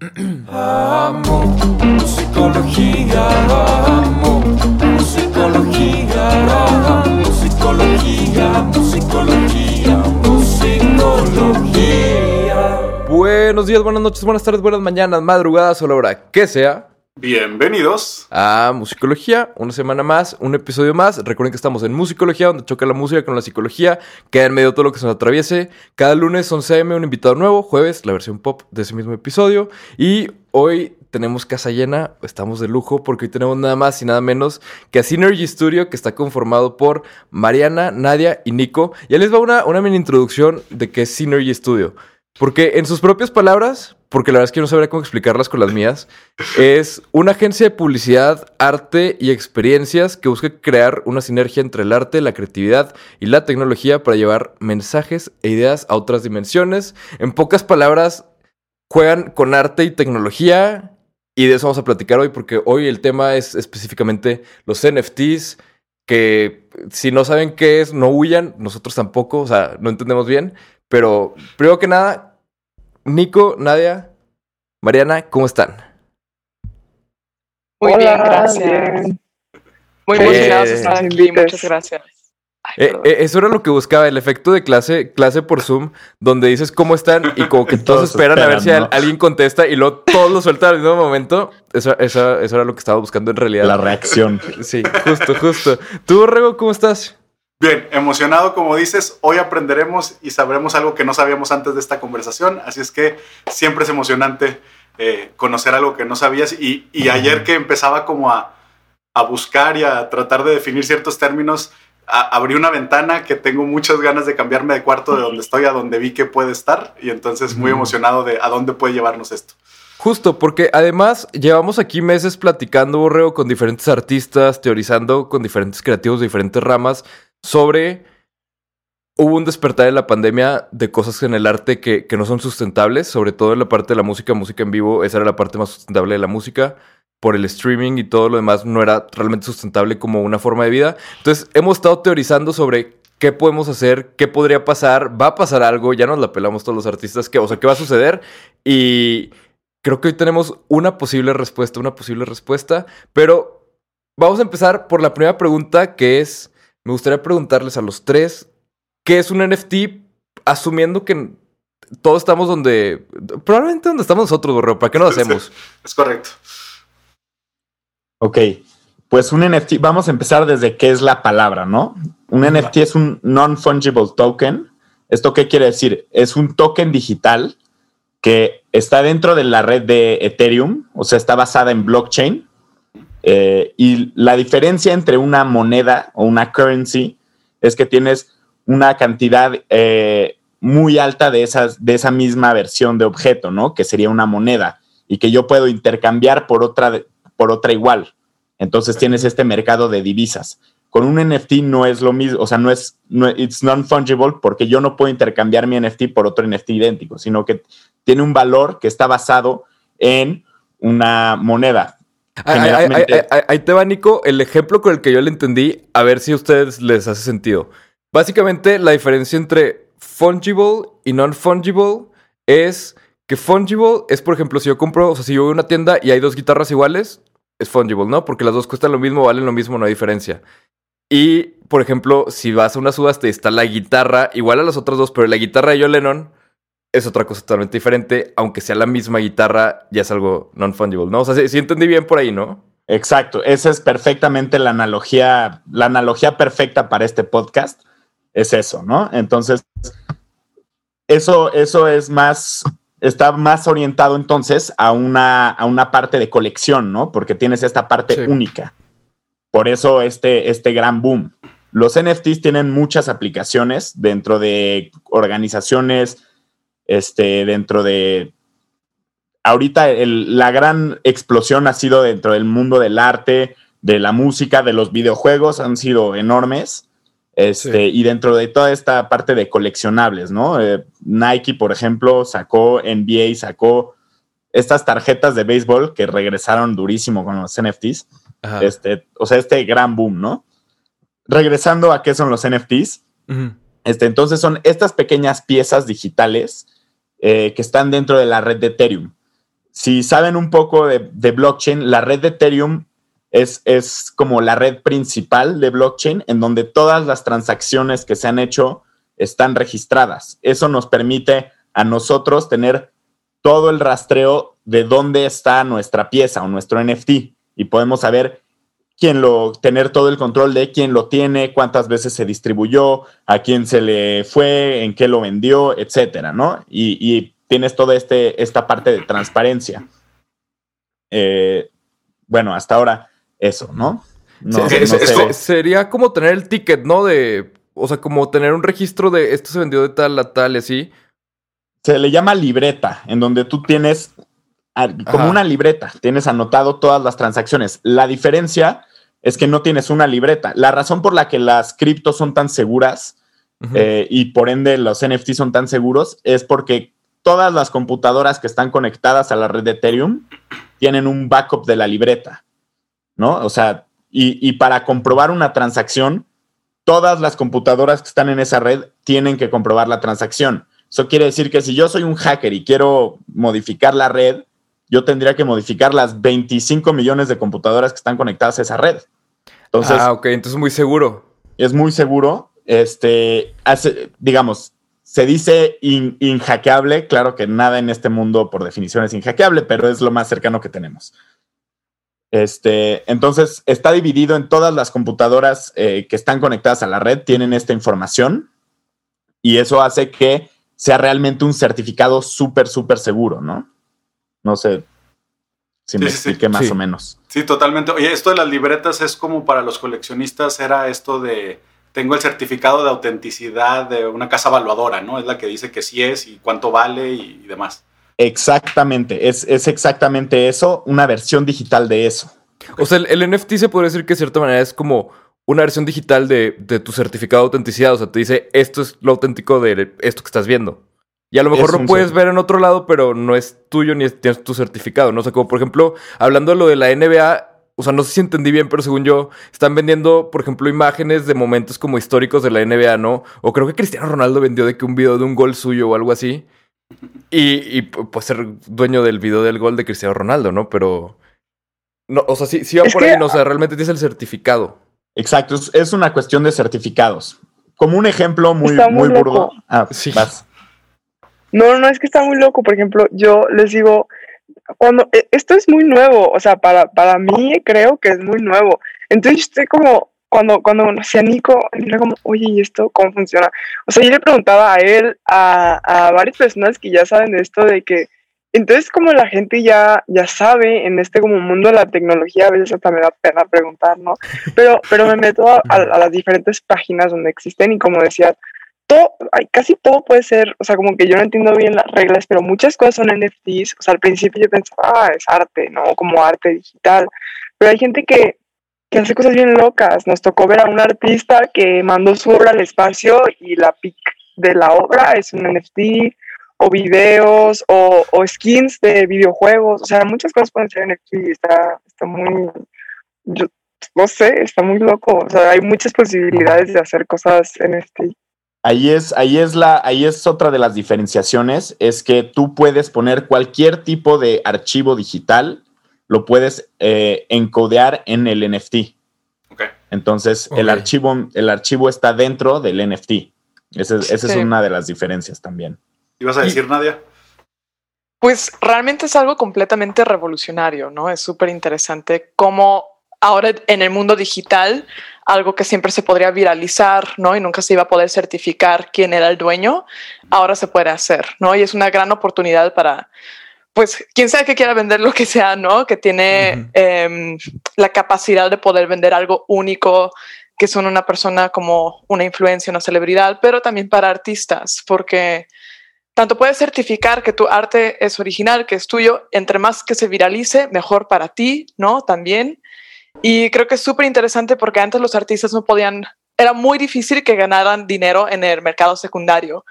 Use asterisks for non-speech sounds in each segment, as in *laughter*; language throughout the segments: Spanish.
Amo musicología, amo musicología, musicología, musicología, musicología. Buenos días, buenas noches, buenas tardes, buenas mañanas, madrugadas o la hora que sea. Bienvenidos. a Musicología, una semana más, un episodio más. Recuerden que estamos en Musicología, donde choca la música con la psicología, queda en medio de todo lo que se nos atraviese. Cada lunes 11 am un invitado nuevo, jueves la versión pop de ese mismo episodio. Y hoy tenemos casa llena, estamos de lujo porque hoy tenemos nada más y nada menos que a Synergy Studio, que está conformado por Mariana, Nadia y Nico. Ya les va una, una mini introducción de qué es Synergy Studio. Porque en sus propias palabras, porque la verdad es que no sabría cómo explicarlas con las mías, es una agencia de publicidad, arte y experiencias que busca crear una sinergia entre el arte, la creatividad y la tecnología para llevar mensajes e ideas a otras dimensiones. En pocas palabras, juegan con arte y tecnología y de eso vamos a platicar hoy porque hoy el tema es específicamente los NFTs que si no saben qué es, no huyan, nosotros tampoco, o sea, no entendemos bien, pero primero que nada, Nico, Nadia, Mariana, ¿cómo están? Muy Hola, bien, gracias. bien. Muy Eh, emocionados de estar aquí, invites. muchas gracias. Ay, Eh, eh, eso era lo que buscaba, el efecto de clase, clase por Zoom, donde dices cómo están y como que Y *laughs* todos, todos esperan, a ver si alguien contesta y luego todos lo sueltan al mismo momento. Eso, eso- eso era lo que estaba buscando en realidad. La reacción. Sí, justo, justo. ¿Tú, Rego, cómo estás? Bien, emocionado como dices, hoy aprenderemos y sabremos algo que no sabíamos antes de esta conversación, así es que siempre es emocionante eh, conocer algo que no sabías y, y ayer que empezaba como a, a buscar y a tratar de definir ciertos términos, a- abrí una ventana que tengo muchas ganas de cambiarme de cuarto de donde estoy a donde vi que puede estar y entonces muy emocionado de a dónde puede llevarnos esto. Justo, porque además llevamos aquí meses platicando, Borreo, con diferentes artistas, teorizando con diferentes creativos de diferentes ramas sobre... Hubo un despertar en la pandemia de cosas en el arte que, que no son sustentables, sobre todo en la parte de la música, música en vivo, esa era la parte más sustentable de la música, por el streaming y todo lo demás no era realmente sustentable como una forma de vida. Entonces hemos estado teorizando sobre qué podemos hacer, qué podría pasar, va a pasar algo, ya nos la pelamos todos los artistas, que, o sea, qué va a suceder y creo que hoy tenemos una posible respuesta, una posible respuesta, pero vamos a empezar por la primera pregunta que es, me gustaría preguntarles a los tres, ¿qué es un NFT? Asumiendo que todos estamos donde, probablemente donde estamos nosotros, Borreo, ¿para qué no lo *laughs* Sí. hacemos? Es correcto. Ok, pues un NFT, vamos a empezar desde qué es la palabra, ¿no? Un NFT es un non-fungible token. ¿Esto qué quiere decir? Es un token digital que está dentro de la red de Ethereum, o sea, está basada en blockchain. Eh, y la diferencia entre una moneda o una currency es que tienes una cantidad eh, muy alta de, esas, de esa misma versión de objeto, ¿no? Que sería una moneda y que yo puedo intercambiar por otra, por otra igual. Entonces tienes este mercado de divisas. Con un NFT no es lo mismo, o sea, no es, no, it's non-fungible porque yo no puedo intercambiar mi NFT por otro NFT idéntico, sino que tiene un valor que está basado en una moneda. Ahí- ahí- ahí- Generalmente- ahí- ahí te va, Nico, el ejemplo con el que yo le entendí, a ver si a ustedes les hace sentido. Básicamente, la diferencia entre fungible y non-fungible es que fungible es, por ejemplo, si yo compro, o sea, si yo voy a una tienda y hay dos guitarras iguales, es fungible, ¿no? Porque las dos cuestan lo mismo, valen lo mismo, no hay diferencia. Y, por ejemplo, si vas a una subasta y está la guitarra igual a las otras dos, pero la guitarra de John Lennon es otra cosa totalmente diferente, aunque sea la misma guitarra, ya es algo non-fungible, ¿no? O sea, sí, sí entendí bien por ahí, ¿no? Exacto, esa es perfectamente la analogía, la analogía perfecta para este podcast es eso, ¿no? Entonces, eso, eso es más, está más orientado entonces a una, a una parte de colección, ¿no? Porque tienes esta parte Sí. única. Por eso este, este gran boom. Los NFTs tienen muchas aplicaciones dentro de organizaciones, este, dentro de ahorita el- la gran explosión ha sido dentro del mundo del arte, de la música, de los videojuegos, han sido enormes. Este, Y dentro de toda esta parte de coleccionables, ¿no? Eh, Nike, por ejemplo, sacó, NBA sacó estas tarjetas de béisbol que regresaron durísimo con los NFTs. Ajá. Este, o sea, este gran boom, ¿no? Regresando a qué son los NFTs, este, entonces son estas pequeñas piezas digitales eh, que están dentro de la red de Ethereum. si saben un poco de, de blockchain, la red de Ethereum es, es, como la red principal de blockchain en donde todas las transacciones que se han hecho están registradas. Eso nos permite a nosotros tener todo el rastreo de dónde está nuestra pieza o nuestro NFT y podemos saber quién lo, tener todo el control de quién lo tiene, cuántas veces se distribuyó, a quién se le fue, en qué lo vendió, etcétera, ¿no? Y, y tienes toda este, esta parte de transparencia. Eh, bueno, hasta ahora eso, ¿no? no, sí, no es, sé. sería como tener el ticket, ¿no? De, o sea, como tener un registro de esto se vendió de tal a tal y así. Se le llama libreta, en donde tú tienes como Ajá. una libreta, tienes anotado todas las transacciones. La diferencia es que no tienes una libreta. La razón por la que las criptos son tan seguras uh -huh. eh, y por ende los NFT son tan seguros es porque todas las computadoras que están conectadas a la red de Ethereum tienen un backup de la libreta, ¿no? O sea, y, y para comprobar una transacción, todas las computadoras que están en esa red tienen que comprobar la transacción. Eso quiere decir que si yo soy un hacker y quiero modificar la red, yo tendría que modificar las 25 millones de computadoras que están conectadas a esa red. Entonces, ah, ok, entonces es muy seguro. Es muy seguro. Este, hace, digamos, se dice in, inhackeable. Claro que nada en este mundo por definición es inhackeable, pero es lo más cercano que tenemos. Este, entonces, está dividido en todas las computadoras eh, que están conectadas a la red, tienen esta información y eso hace que sea realmente un certificado súper, súper seguro, ¿no? No sé si me sí, expliqué sí. más sí. o menos. Sí, totalmente. Oye, esto de las libretas es como para los coleccionistas, era esto de, tengo el certificado de autenticidad de una casa evaluadora, ¿no? Es la que dice que sí es y cuánto vale y, y demás. Exactamente, es, es, exactamente eso, una versión digital de eso. O sea, el, el, NFT se puede decir que de cierta manera es como una versión digital de, de, tu certificado de autenticidad. O sea, te dice esto es lo auténtico de esto que estás viendo. Y a lo mejor lo puedes ver en otro lado, pero no es tuyo ni es, tienes tu certificado. No sé, como por ejemplo, hablando de lo de la NBA, o sea, no sé si entendí bien, pero según yo, están vendiendo, por ejemplo, imágenes de momentos como históricos de la NBA, ¿no? O creo que Cristiano Ronaldo vendió de que un video de un gol suyo o algo así. Y, y pues ser dueño del video del gol de Cristiano Ronaldo, ¿no? Pero. No, o sea, sí, sí va es por que, ahí, no, o sea, realmente tienes el certificado. Exacto, es, es, una cuestión de certificados. Como un ejemplo muy, muy, muy burdo. Ah, sí. Vas. No, no, es que está muy loco. Por ejemplo, yo les digo, cuando e, esto es muy nuevo, o sea, para, para mí creo que es muy nuevo. Entonces estoy como, cuando, cuando conocí a Nico, era como, oye, ¿y esto cómo funciona? O sea, yo le preguntaba a él, a, a varias personas que ya saben de esto, de que, entonces como la gente ya, ya sabe en este como mundo de la tecnología, a veces hasta me da pena preguntar, ¿no? Pero, pero me meto a, a, a las diferentes páginas donde existen y como decía, todo, casi todo puede ser, o sea, como que yo no entiendo bien las reglas, pero muchas cosas son NFTs. O sea, al principio yo pensaba, ah, es arte, ¿no? Como arte digital. Pero hay gente que, que hace cosas bien locas. Nos tocó ver a un artista que mandó su obra al espacio y la pic de la obra es un NFT, o videos, o, o skins de videojuegos. O sea, muchas cosas pueden ser NFT. Está, está muy. Yo, no sé, está muy loco. O sea, hay muchas posibilidades de hacer cosas NFT. Ahí es, ahí es la, ahí es otra de las diferenciaciones, es que tú puedes poner cualquier tipo de archivo digital, lo puedes eh, encodear en el NFT. Okay. Entonces, okay. el archivo, el archivo está dentro del NFT. Esa, esa sí. es una de las diferencias también. ¿Ibas a decir, y, Nadia? Pues realmente es algo completamente revolucionario, ¿no? Es súper interesante cómo ahora en el mundo digital, algo que siempre se podría viralizar, ¿no? Y nunca se iba a poder certificar quién era el dueño, ahora se puede hacer, ¿no? Y es una gran oportunidad para, pues, quien sea que quiera vender lo que sea, ¿no? Que tiene uh -huh. eh, la capacidad de poder vender algo único, que son una persona como una influencia, una celebridad, pero también para artistas, porque tanto puedes certificar que tu arte es original, que es tuyo, entre más que se viralice, mejor para ti, ¿no? También. Y creo que es súper interesante porque antes los artistas no podían, era muy difícil que ganaran dinero en el mercado secundario.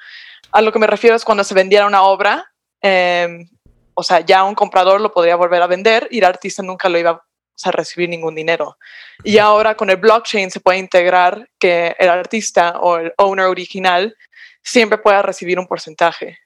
A lo que me refiero es cuando se vendiera una obra, eh, o sea, ya un comprador lo podría volver a vender y el artista nunca lo iba a sea, recibir ningún dinero. Y ahora con el blockchain se puede integrar que el artista o el owner original siempre pueda recibir un porcentaje.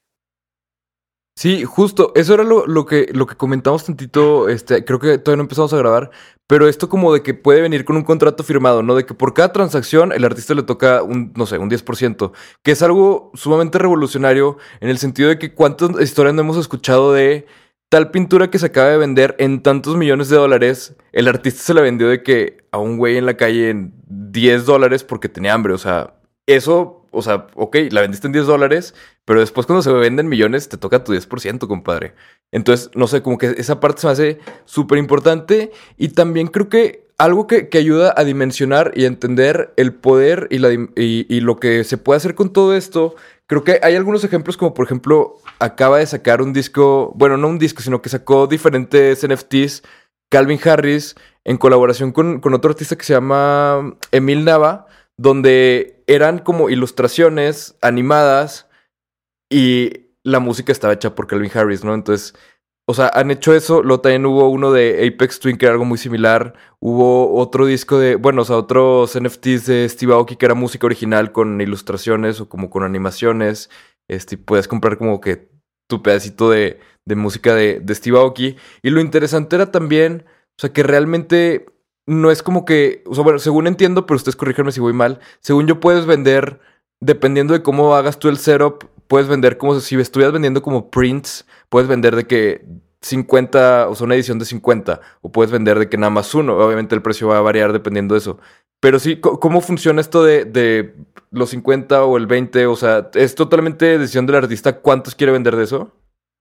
Sí, justo, eso era lo, lo, que, lo que comentamos tantito, este, creo que todavía no empezamos a grabar, pero esto como de que puede venir con un contrato firmado, ¿no? De que por cada transacción el artista le toca un, no sé, un 10%, que es algo sumamente revolucionario en el sentido de que cuántas historias no hemos escuchado de tal pintura que se acaba de vender en tantos millones de dólares, el artista se la vendió de que a un güey en la calle en 10 dólares porque tenía hambre, o sea, eso o sea, ok, la vendiste en 10 dólares, pero después cuando se venden millones te toca tu 10%, compadre. Entonces, no sé, como que esa parte se me hace súper importante y también creo que algo que, ayuda a dimensionar y entender el poder y, la, y, lo que se puede hacer con todo esto, creo que hay algunos ejemplos como por ejemplo acaba de sacar un disco, bueno, no un disco, sino que sacó diferentes NFTs, Calvin Harris, en colaboración con, con otro artista que se llama Emil Nava donde eran como ilustraciones animadas y la música estaba hecha por Calvin Harris, ¿no? Entonces, o sea, han hecho eso. Luego también hubo uno de Apex Twin que era algo muy similar. Hubo otro disco de, bueno, o sea, otros NFTs de Steve Aoki que era música original con ilustraciones o como con animaciones. Este, puedes comprar como que tu pedacito de, de música de, de Steve Aoki. Y lo interesante era también, o sea, que realmente no es como que, o sea, bueno, según entiendo, pero ustedes corríjanme si voy mal, según yo puedes vender, dependiendo de cómo hagas tú el setup, puedes vender como si estuvieras vendiendo como prints, puedes vender de que 50, o sea, una edición de 50, o puedes vender de que nada más uno, obviamente el precio va a variar dependiendo de eso. Pero sí, ¿cómo funciona esto de, de los 50 o el 20? O sea, ¿es totalmente decisión del artista cuántos quiere vender de eso?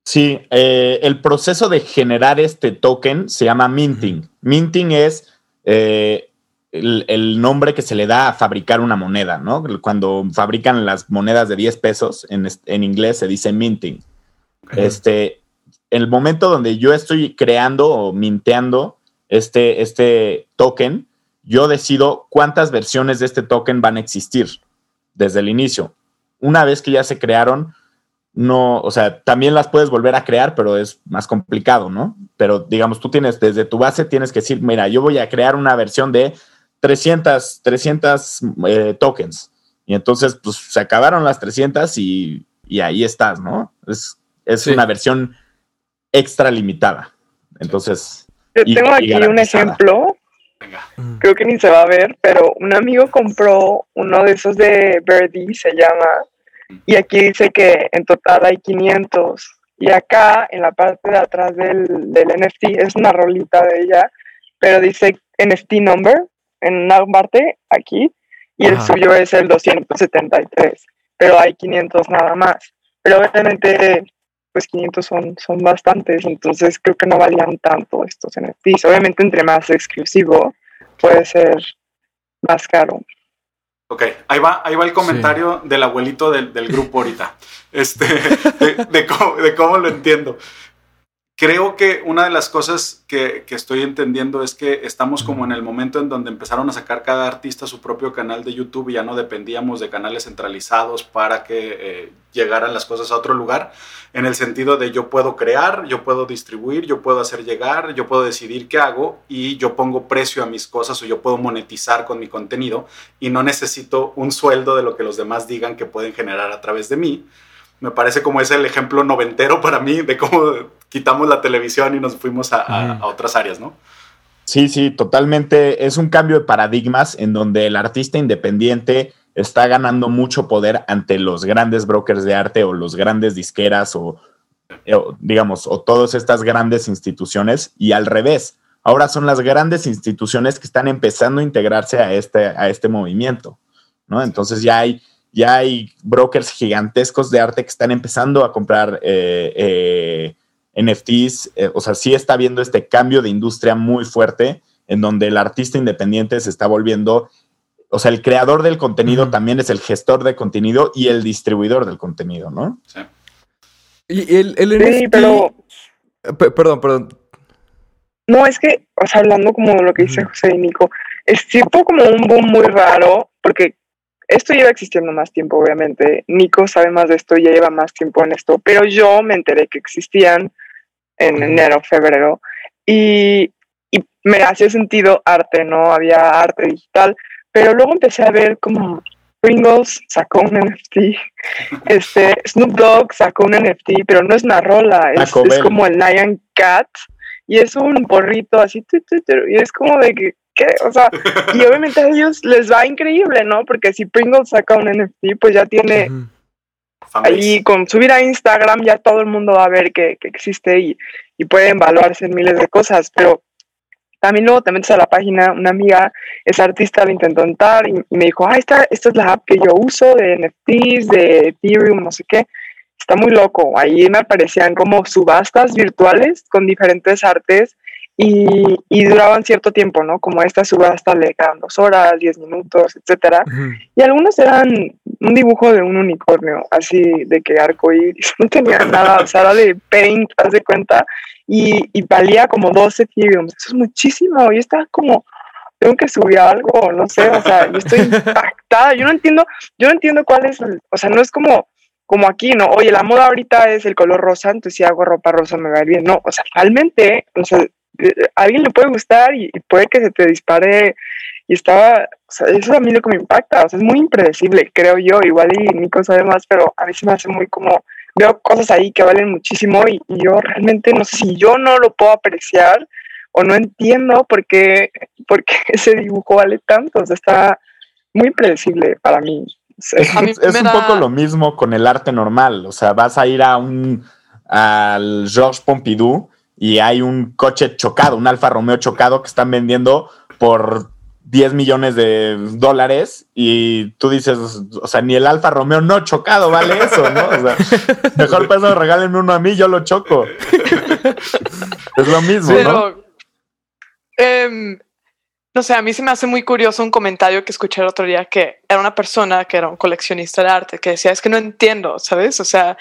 Sí, eh, el proceso de generar este token se llama minting. Minting es eh, el, nombre que se le da a fabricar una moneda, ¿no? Cuando fabrican las monedas de 10 pesos, en, inglés se dice minting. Este, el momento donde yo estoy creando o minteando este, este token, yo decido cuántas versiones de este token van a existir desde el inicio. Una vez que ya se crearon, no, o sea, también las puedes volver a crear, pero es más complicado, ¿no? Pero digamos, tú tienes desde tu base, tienes que decir, mira, yo voy a crear una versión de 300, 300 eh, tokens. Y entonces, pues se acabaron las 300 y, ahí estás, ¿no? Es, es una versión extra limitada. Entonces. Yo tengo aquí un ejemplo. Creo que ni se va a ver, pero un amigo compró uno de esos de Birdie, se llama y aquí dice que en total hay 500. Y acá en la parte de atrás del, del NFT es una rolita de ella, pero dice NFT number en una parte aquí y el suyo es el 273, pero hay 500 nada más. Pero obviamente, pues 500 son, son bastantes, entonces creo que no valían tanto estos NFTs. Obviamente, entre más exclusivo, puede ser más caro. Ok, ahí va, ahí va el comentario del abuelito del, grupo ahorita, este, de, cómo, lo entiendo. Creo que una de las cosas que, estoy entendiendo es que estamos como en el momento en donde empezaron a sacar cada artista su propio canal de YouTube y ya no dependíamos de canales centralizados para que eh, llegaran las cosas a otro lugar, en el sentido de yo puedo crear, yo puedo distribuir, yo puedo hacer llegar, yo puedo decidir qué hago y yo pongo precio a mis cosas o yo puedo monetizar con mi contenido y no necesito un sueldo de lo que los demás digan que pueden generar a través de mí. Me parece como es el ejemplo noventero para mí de cómo quitamos la televisión y nos fuimos a, a otras áreas, ¿no? Sí, sí, totalmente. Es un cambio de paradigmas en donde el artista independiente está ganando mucho poder ante los grandes brokers de arte o los grandes disqueras o, digamos, o todas estas grandes instituciones y al revés. Ahora son las grandes instituciones que están empezando a integrarse a este, a este movimiento, ¿no? Entonces ya hay, ya hay brokers gigantescos de arte que están empezando a comprar eh, eh, NFTs, eh, o sea, sí está viendo este cambio de industria muy fuerte en donde el artista independiente se está volviendo o sea, el creador del contenido también es el gestor de contenido y el distribuidor del contenido, ¿no? Sí. Y el, el sí, pero... perdón, perdón. No, es que, o sea, hablando como de lo que dice José y Nico, es tipo como un boom muy raro, porque esto lleva existiendo más tiempo, obviamente. Nico sabe más de esto, ya lleva más tiempo en esto, pero yo me enteré que existían en enero, febrero, y, y me hacía sentido arte, ¿no? Había arte digital, pero luego empecé a ver como Pringles sacó un NFT, *laughs* este, Snoop Dogg sacó un NFT, pero no es una rola, es, como el Lion Cat y es un porrito así, tu, tu, tu, y es como de que, ¿qué? O sea, y obviamente a ellos les va increíble, ¿no? Porque si Pringles saca un NFT, pues ya tiene. Ahí con subir a Instagram ya todo el mundo va a ver que, que existe y, y pueden evaluarse en miles de cosas, pero también luego te metes a la página, una amiga es artista, lo intentó entrar y, y me dijo, ah, esta, esta es la app que yo uso de NFTs, de Ethereum, no sé qué. Está muy loco. Ahí me aparecían como subastas virtuales con diferentes artes y, y duraban cierto tiempo, ¿no? Como esta subasta le quedan dos horas, diez minutos, etcétera. Y algunos eran un dibujo de un unicornio, así de que arco iris, *laughs* no tenía nada, o sea, era de paint, haz de cuenta, y, y valía como 12 Ethereum. Eso es muchísimo, y está como, tengo que subir algo, no sé, o sea, yo estoy impactada, yo no entiendo, yo no entiendo cuál es, el- o sea, no es como, como aquí, ¿no? Oye, la moda ahorita es el color rosa, entonces si hago ropa rosa me va a ir bien, no, o sea, realmente, o sea, eh, a alguien le puede gustar y, y puede que se te dispare y estaba, o sea, eso a mí lo que me impacta, o sea, es muy impredecible, creo yo, igual y Nico sabe más, pero a mí se me hace muy como, veo cosas ahí que valen muchísimo y, y yo realmente no sé si yo no lo puedo apreciar o no entiendo por qué, por qué *laughs* ese dibujo vale tanto, o sea, está muy impredecible para mí. Es, mí un da- poco lo mismo con el arte normal. O sea, vas a ir a un al Georges Pompidou y hay un coche chocado, un Alfa Romeo chocado que están vendiendo por 10 millones de dólares y tú dices, o sea, ni el Alfa Romeo no chocado vale eso, ¿no? O sea, *laughs* mejor para eso regálenme uno a mí, yo lo choco. *laughs* es lo mismo, ¿no? Em, no sé, a mí se me hace muy curioso un comentario que escuché el otro día que era una persona que era un coleccionista de arte que decía, es que no entiendo, ¿sabes? O sea,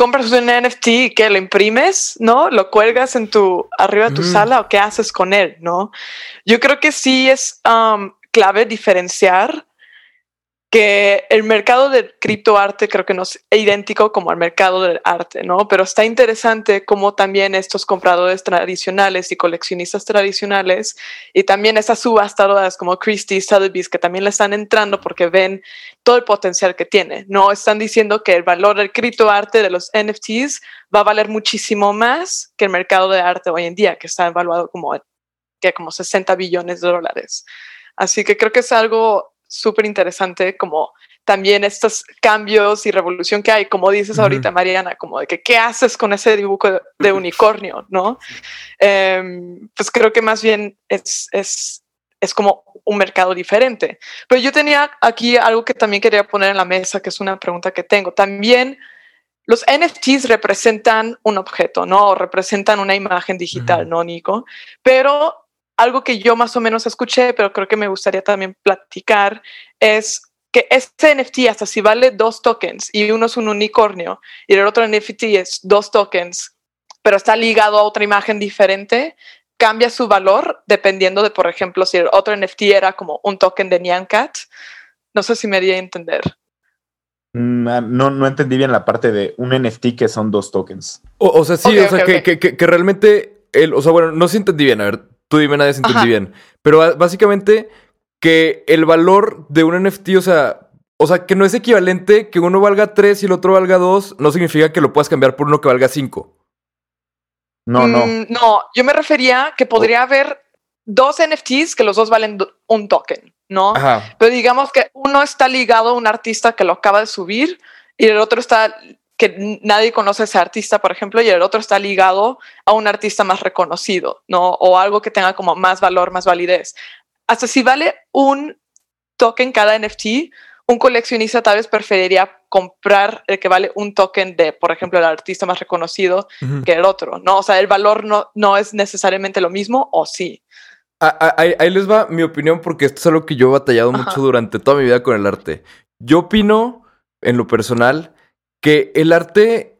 compras un NFT y que lo imprimes, ¿no? Lo cuelgas en tu, arriba de tu Ujú. sala o qué haces con él, ¿no? Yo creo que sí es um, clave diferenciar que el mercado del criptoarte creo que no es idéntico como el mercado del arte, ¿no? Pero está interesante cómo también estos compradores tradicionales y coleccionistas tradicionales y también esas subastadoras como Christie, Sotheby's que también le están entrando porque ven todo el potencial que tiene, ¿no? Están diciendo que el valor del criptoarte de los NFTs va a valer muchísimo más que el mercado de arte hoy en día, que está evaluado como, que como 60 billones de dólares. Así que creo que es algo súper interesante como también estos cambios y revolución que hay, como dices Ujú. ahorita, Mariana, como de que qué haces con ese dibujo de, unicornio, ¿no? Em, pues creo que más bien es, es, es como un mercado diferente. Pero yo tenía aquí algo que también quería poner en la mesa, que es una pregunta que tengo. También los NFTs representan un objeto, ¿no? O representan una imagen digital. ¿no, Nico? Pero algo que yo más o menos escuché, pero creo que me gustaría también platicar, es que este NFT, hasta si vale dos tokens y uno es un unicornio y el otro NFT es dos tokens, pero está ligado a otra imagen diferente, cambia su valor dependiendo de, por ejemplo, si el otro NFT era como un token de Nyan Cat. No sé si me di a entender. Mm, ah, No, no entendí bien la parte de un NFT que son dos tokens. O, o sea, sí, o sea, que- que- que realmente, el, o sea, bueno, no se entendí bien, a ver, tú dime, nadie se entendí Ajá. bien, pero básicamente que el valor de un NFT, o sea, o sea, que no es equivalente que uno valga 3 y el otro valga 2, no significa que lo puedas cambiar por uno que valga 5. No, no. Mm, no, yo me refería que podría haber dos NFTs que los dos valen un token, ¿no? Ajá. Pero digamos que uno está ligado a un artista que lo acaba de subir y el otro está que nadie conoce a ese artista, por ejemplo, y el otro está ligado a un artista más reconocido, ¿no? O algo que tenga como más valor, más validez. Hasta si vale un token cada NFT, un coleccionista tal vez preferiría comprar el que vale un token de, por ejemplo, el artista más reconocido que el otro, ¿no? O sea, el valor no, no es necesariamente lo mismo, o sí. Ah, ah, Ahí, ahí les va mi opinión porque esto es algo que yo he batallado Ajá. mucho durante toda mi vida con el arte. Yo opino, en lo personal, que el arte,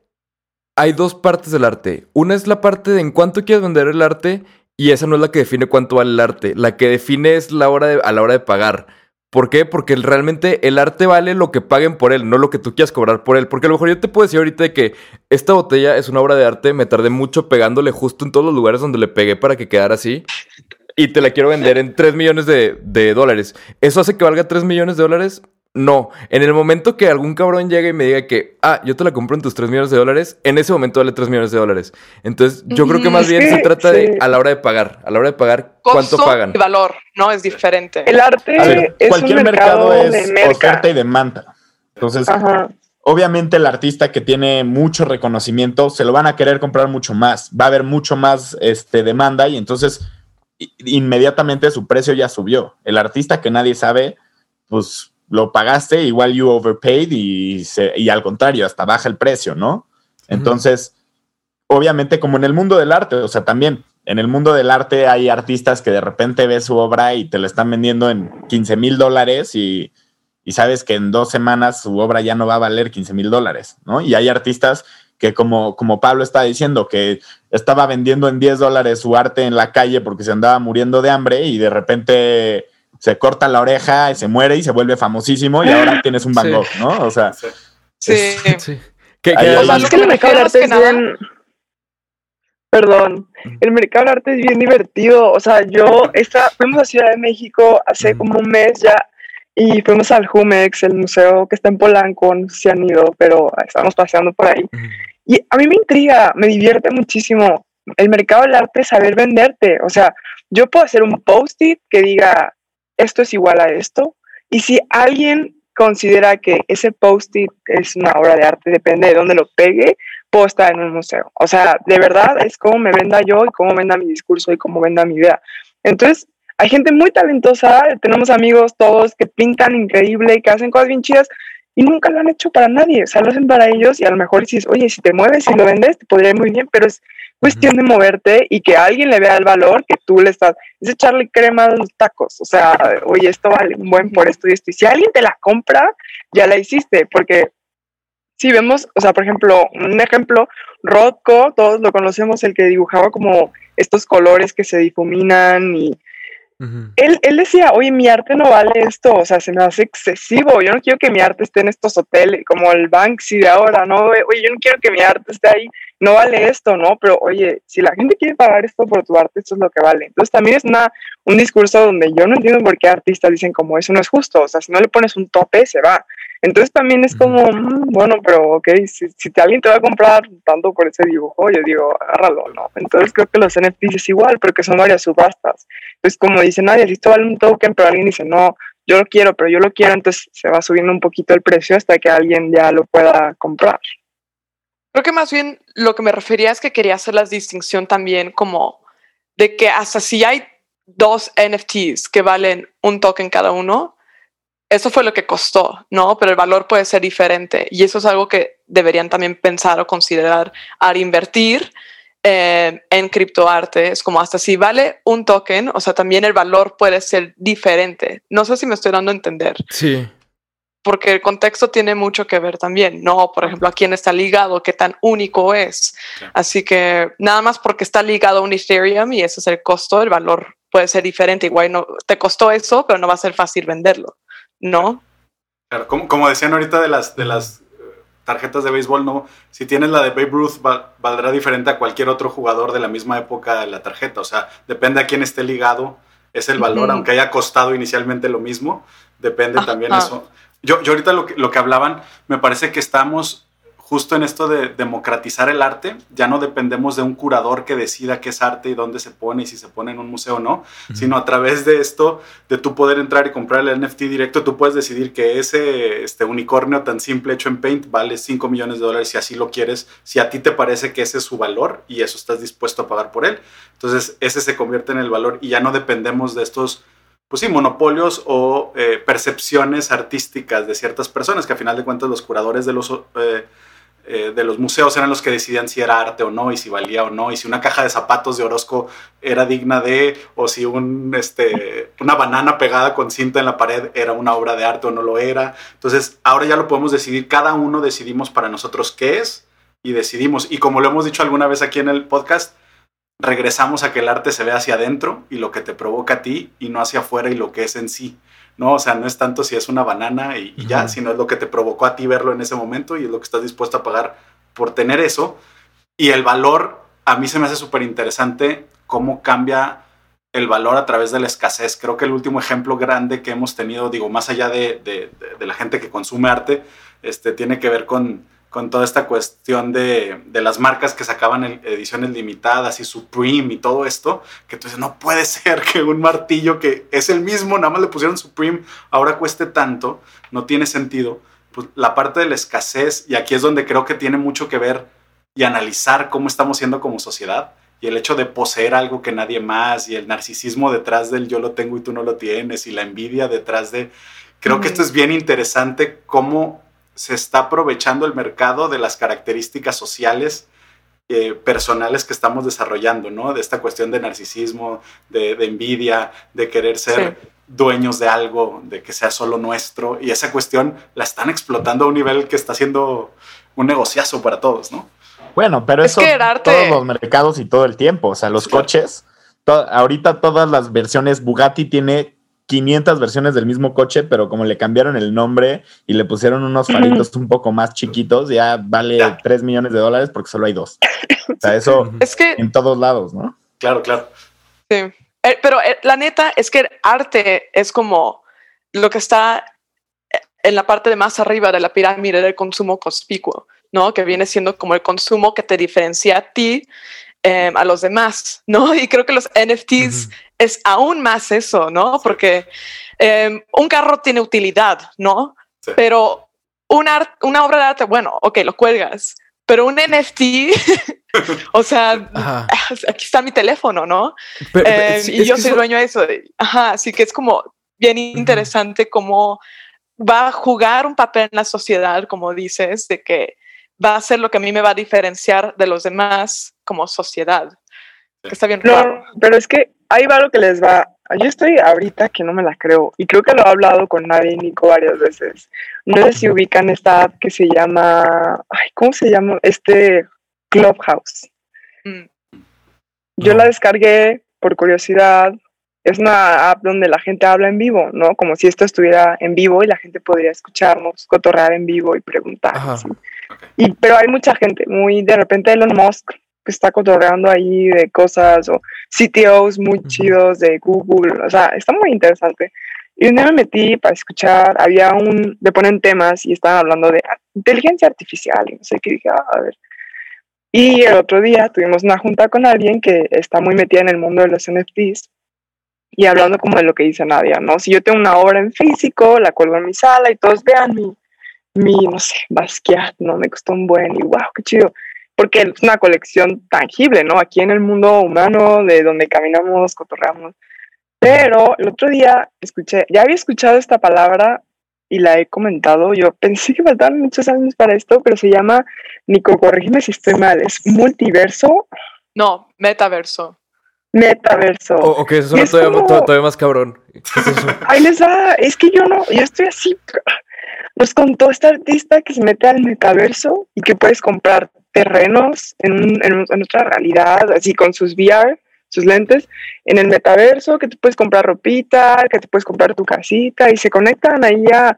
hay dos partes del arte. Una es la parte de en cuánto quieres vender el arte y esa no es la que define cuánto vale el arte. La que define es la hora de- a la hora de pagar. ¿Por qué? Porque realmente el arte vale lo que paguen por él, no lo que tú quieras cobrar por él. Porque a lo mejor yo te puedo decir ahorita que esta botella es una obra de arte, me tardé mucho pegándole justo en todos los lugares donde le pegué para que quedara así. Y te la quiero vender en 3 millones de, de dólares. ¿Eso hace que valga 3 millones de dólares? No, en el momento que algún cabrón llegue y me diga que, ah, yo te la compro en tus 3 millones de dólares, en ese momento vale 3 millones de dólares. Entonces, yo creo que más bien se *laughs* trata de a la hora de pagar, a la hora de pagar, ¿cuánto Costo pagan? y valor, ¿no? Es diferente. El arte A ver, es cualquier un mercado, mercado, es de merca. oferta y demanda. Entonces, Ajá. obviamente el artista que tiene mucho reconocimiento se lo van a querer comprar mucho más. Va a haber mucho más este, demanda y entonces inmediatamente su precio ya subió. El artista que nadie sabe, pues lo pagaste, igual you overpaid y, se- y al contrario, hasta baja el precio, ¿no? Entonces, obviamente como en el mundo del arte, o sea, también en el mundo del arte hay artistas que de repente ves su obra y te la están vendiendo en 15 mil dólares y, y sabes que en dos semanas su obra ya no va a valer 15 mil dólares, ¿no? Y hay artistas que como, como Pablo está diciendo, que estaba vendiendo en 10 dólares su arte en la calle porque se andaba muriendo de hambre y de repente se corta la oreja, y se muere y se vuelve famosísimo y ahora *laughs* tienes un Van Sí. Gogh, ¿no? O sea, Sí. O sea, Es *laughs* que el me mercado del arte es bien. Perdón, el mercado del arte es bien divertido. O sea, yo esta, fuimos a Ciudad de México hace como un mes ya y fuimos al Jumex, el museo que está en Polanco. No sé si han ido, pero estamos paseando por ahí. Y a mí me intriga, me divierte muchísimo el mercado del arte, saber venderte. O sea, yo puedo hacer un post-it que diga esto es igual a esto. Y si alguien considera que ese post-it es una obra de arte, depende de dónde lo pegue, puedo estar en un museo. O sea, de verdad es como me venda yo y cómo venda mi discurso y cómo venda mi idea. Entonces, hay gente muy talentosa, tenemos amigos todos que pintan increíble y que hacen cosas bien chidas y nunca lo han hecho para nadie, o sea, lo hacen para ellos y a lo mejor dices, oye, si te mueves y lo vendes, te podría ir muy bien, pero es cuestión de moverte y que alguien le vea el valor que tú le estás, es echarle crema a los tacos, o sea, oye, esto vale un buen por esto y esto, y si alguien te la compra, ya la hiciste, porque si vemos, o sea, por ejemplo, un ejemplo, Rothko, todos lo conocemos, el que dibujaba como estos colores que se difuminan y Él, él decía, oye, mi arte no vale esto, o sea, se me hace excesivo, yo no quiero que mi arte esté en estos hoteles, como el Banksy de ahora, ¿no? Oye, yo no quiero que mi arte esté ahí, no vale esto, ¿no? Pero oye, si la gente quiere pagar esto por tu arte, esto es lo que vale. Entonces también es una, un discurso donde yo no entiendo por qué artistas dicen como eso no es justo, o sea, si no le pones un tope, se va. Entonces también es como, mm, bueno, pero ok, si, si te- alguien te va a comprar tanto por ese dibujo, yo digo, agárralo, ¿no? Entonces creo que los NFTs es igual, porque son varias subastas. Entonces, como dice nadie, si esto vale un token, pero alguien dice, no, yo lo quiero, pero yo lo quiero, entonces se va subiendo un poquito el precio hasta que alguien ya lo pueda comprar. Creo que más bien lo que me refería es que quería hacer la distinción también como de que hasta si hay dos NFTs que valen un token cada uno, eso fue lo que costó, ¿no? Pero el valor puede ser diferente y eso es algo que deberían también pensar o considerar al invertir eh, en criptoarte. Es como hasta si vale un token, o sea, también el valor puede ser diferente. No sé si me estoy dando a entender Sí. porque el contexto tiene mucho que ver también, ¿no? Por ejemplo, a quién está ligado, qué tan único es. Claro. Así que nada más porque está ligado a un Ethereum y ese es el costo, el valor puede ser diferente. Igual no, te costó eso, pero no va a ser fácil venderlo, ¿no? Claro, como, como decían ahorita de las, de las eh, tarjetas de béisbol, no, si tienes la de Babe Ruth va- valdrá diferente a cualquier otro jugador de la misma época de la tarjeta, o sea, depende a quién esté ligado, es el valor, aunque haya costado inicialmente lo mismo, depende Ajá. también eso. Yo, yo ahorita lo que, lo que hablaban, me parece que estamos justo en esto de democratizar el arte, ya no dependemos de un curador que decida qué es arte y dónde se pone y si se pone en un museo o no, sino a través de esto, de tú poder entrar y comprar el NFT directo, tú puedes decidir que ese este, unicornio tan simple hecho en Paint vale 5 millones de dólares si así lo quieres, si a ti te parece que ese es su valor y eso estás dispuesto a pagar por él. Entonces ese se convierte en el valor y ya no dependemos de estos, pues sí, monopolios o eh, percepciones artísticas de ciertas personas, que a final de cuentas los curadores de los... eh, eh, de los museos eran los que decidían si era arte o no y si valía o no y si una caja de zapatos de Orozco era digna de o si un, este, una banana pegada con cinta en la pared era una obra de arte o no lo era. Entonces ahora ya lo podemos decidir, cada uno decidimos para nosotros qué es y decidimos. Y como lo hemos dicho alguna vez aquí en el podcast, regresamos a que el arte se ve hacia adentro y lo que te provoca a ti y no hacia afuera y lo que es en sí. No, o sea, no es tanto si es una banana y, y ya, sino es lo que te provocó a ti verlo en ese momento y es lo que estás dispuesto a pagar por tener eso. Y el valor, a mí se me hace súper interesante cómo cambia el valor a través de la escasez. Creo que el último ejemplo grande que hemos tenido, digo, más allá de, de, de la gente que consume arte, este, tiene que ver con, con toda esta cuestión de, de, las marcas que sacaban ediciones limitadas y Supreme y todo esto, que tú dices, no puede ser que un martillo que es el mismo, nada más le pusieron Supreme, ahora cueste tanto, no tiene sentido. Pues la parte de la escasez, y aquí es donde creo que tiene mucho que ver y analizar cómo estamos siendo como sociedad, y el hecho de poseer algo que nadie más y el narcisismo detrás del yo lo tengo y tú no lo tienes y la envidia detrás de... Creo mm. que esto es bien interesante cómo se está aprovechando el mercado de las características sociales eh, personales que estamos desarrollando, ¿no? De esta cuestión de narcisismo, de, de envidia, de querer ser sí. dueños de algo, de que sea solo nuestro. Y esa cuestión la están explotando a un nivel que está siendo un negociazo para todos, ¿no? Bueno, pero es eso que arte... todos los mercados y todo el tiempo. O sea, los sí, coches, to ahorita todas las versiones, Bugatti tiene 500 versiones del mismo coche, pero como le cambiaron el nombre y le pusieron unos faritos un poco más chiquitos, ya vale ya. 3 millones de dólares porque solo hay dos. O sea, eso es que, en todos lados, ¿no? Claro, claro. Sí. Eh, pero eh, la neta es que el arte es como lo que está en la parte de más arriba de la pirámide del consumo conspicuo. ¿no? Que viene siendo como el consumo que te diferencia a ti, eh, a los demás, ¿no? *laughs* Y creo que los NFTs uh -huh. Es aún más eso, ¿no? Porque eh, un carro tiene utilidad, ¿no? Sí. Pero una, una obra de arte, bueno, ok, lo cuelgas, pero un NFT, *laughs* o sea, Ajá. aquí está mi teléfono, ¿no? Pero, eh, sí, y yo soy eso... dueño de eso. Ajá, así que es como bien interesante uh -huh. cómo va a jugar un papel en la sociedad, como dices, de que va a ser lo que a mí me va a diferenciar de los demás como sociedad. Está bien no, raro. Pero es que ahí va lo que les va. Yo estoy ahorita que no me la creo y creo que lo he hablado con Nadia y Nico varias veces. No sé si ubican esta app que se llama, ay, ¿cómo se llama? Este Clubhouse. Mm. Yo la descargué por curiosidad. Es una app donde la gente habla en vivo, ¿no? Como si esto estuviera en vivo y la gente podría escucharnos, cotorrear en vivo y preguntar. ¿sí? Y, pero hay mucha gente, muy de repente Elon Musk, que está cotorreando ahí de cosas, o CTOs muy chidos de Google, o sea, está muy interesante. Y un día me metí para escuchar, había un, le ponen temas y estaban hablando de inteligencia artificial, y no sé qué dije, ah, a ver. Y el otro día tuvimos una junta con alguien que está muy metida en el mundo de los NFTs y hablando como de lo que dice Nadia, ¿no? Si yo tengo una obra en físico, la cuelgo en mi sala y todos vean mi, mi, no sé, Basquiat, ¿no? Me costó un buen y wow, qué chido. Porque es una colección tangible, ¿no? Aquí en el mundo humano, de donde caminamos, cotorreamos. Pero el otro día escuché, ya había escuchado esta palabra y la he comentado. Yo pensé que faltaban muchos años para esto, pero se llama, Nico, corrígeme si estoy mal, ¿es multiverso? No, metaverso. Metaverso. Oh, ok, eso es todavía, como... todavía, más cabrón. Ahí les da, es que yo no, yo estoy así nos contó esta artista que se mete al metaverso y que puedes comprar terrenos en, en, en, otra realidad, así con sus VR, sus lentes, en el metaverso, que te puedes comprar ropita, que te puedes comprar tu casita y se conectan ahí a,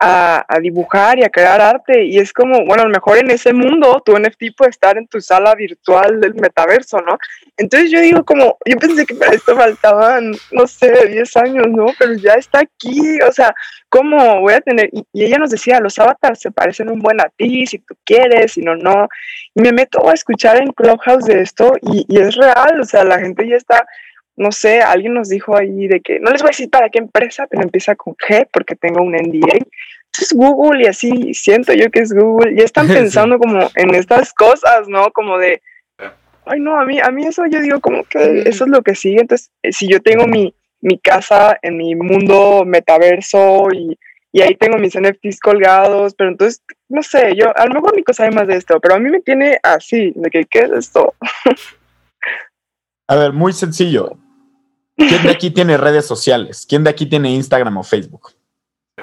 a, a, dibujar y a crear arte. Y es como, bueno, a lo mejor en ese mundo tu NFT puede estar en tu sala virtual del metaverso, ¿no? Entonces yo digo como, yo pensé que para esto faltaban, no sé, 10 años, ¿no? Pero ya está aquí, o sea, ¿cómo voy a tener? Y, y ella nos decía, los avatars se parecen un buen a ti, si tú quieres, si no, no. Y me meto a escuchar en Clubhouse de esto y, y es real, o sea, la gente ya está no sé, alguien nos dijo ahí de que, no les voy a decir para qué empresa, pero empieza con G porque tengo un NDA. Es Google y así siento yo que es Google. Ya están *laughs* pensando como en estas cosas, ¿no? Como de, ay no, a mí, a mí eso yo digo como que eso es lo que sigue. Entonces, eh, si yo tengo mi, mi casa en mi mundo metaverso y, y ahí tengo mis NFTs colgados, pero entonces, no sé, yo, a lo mejor Nico sabe más de esto, pero a mí me tiene así, de que, ¿qué es esto? A ver, muy sencillo. ¿Quién de aquí *laughs* tiene redes sociales? ¿Quién de aquí tiene Instagram o Facebook?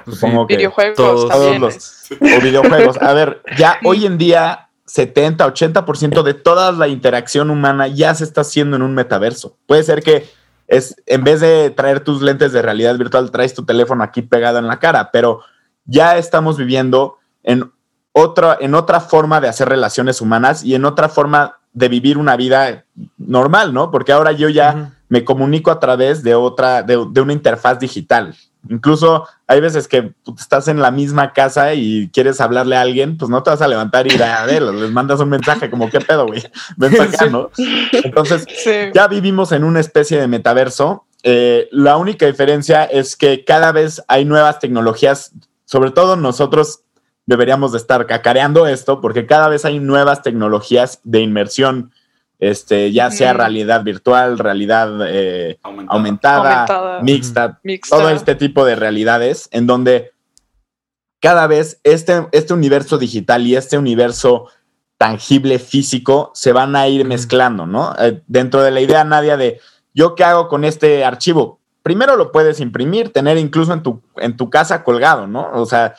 Supongo sí, que videojuegos todos, todos los, o videojuegos. A ver, ya hoy en día 70, 80% de toda la interacción humana ya se está haciendo en un metaverso. Puede ser que es en vez de traer tus lentes de realidad virtual, traes tu teléfono aquí pegado en la cara, pero ya estamos viviendo en otra, en otra forma de hacer relaciones humanas y en otra forma de vivir una vida normal, ¿no? Porque ahora yo ya me comunico a través de otra, de, de una interfaz digital. Incluso hay veces que estás en la misma casa y quieres hablarle a alguien, pues no te vas a levantar y ir a ver, les mandas un mensaje como, ¿qué pedo, güey? Ven para acá, Sí. ¿no? Entonces, Sí. ya vivimos en una especie de metaverso. Eh, la única diferencia es que cada vez hay nuevas tecnologías, sobre todo nosotros deberíamos de estar cacareando esto porque cada vez hay nuevas tecnologías de inmersión, este, ya sea realidad virtual, realidad eh, Aumentada. aumentada, Aumentada. mixta, Mixta. todo este tipo de realidades en donde cada vez este, este universo digital y este universo tangible físico se van a ir mezclando, ¿no? Eh, dentro de la idea, Nadia, de yo qué hago con este archivo. Primero lo puedes imprimir, tener incluso en tu, en tu casa colgado, ¿no? O sea,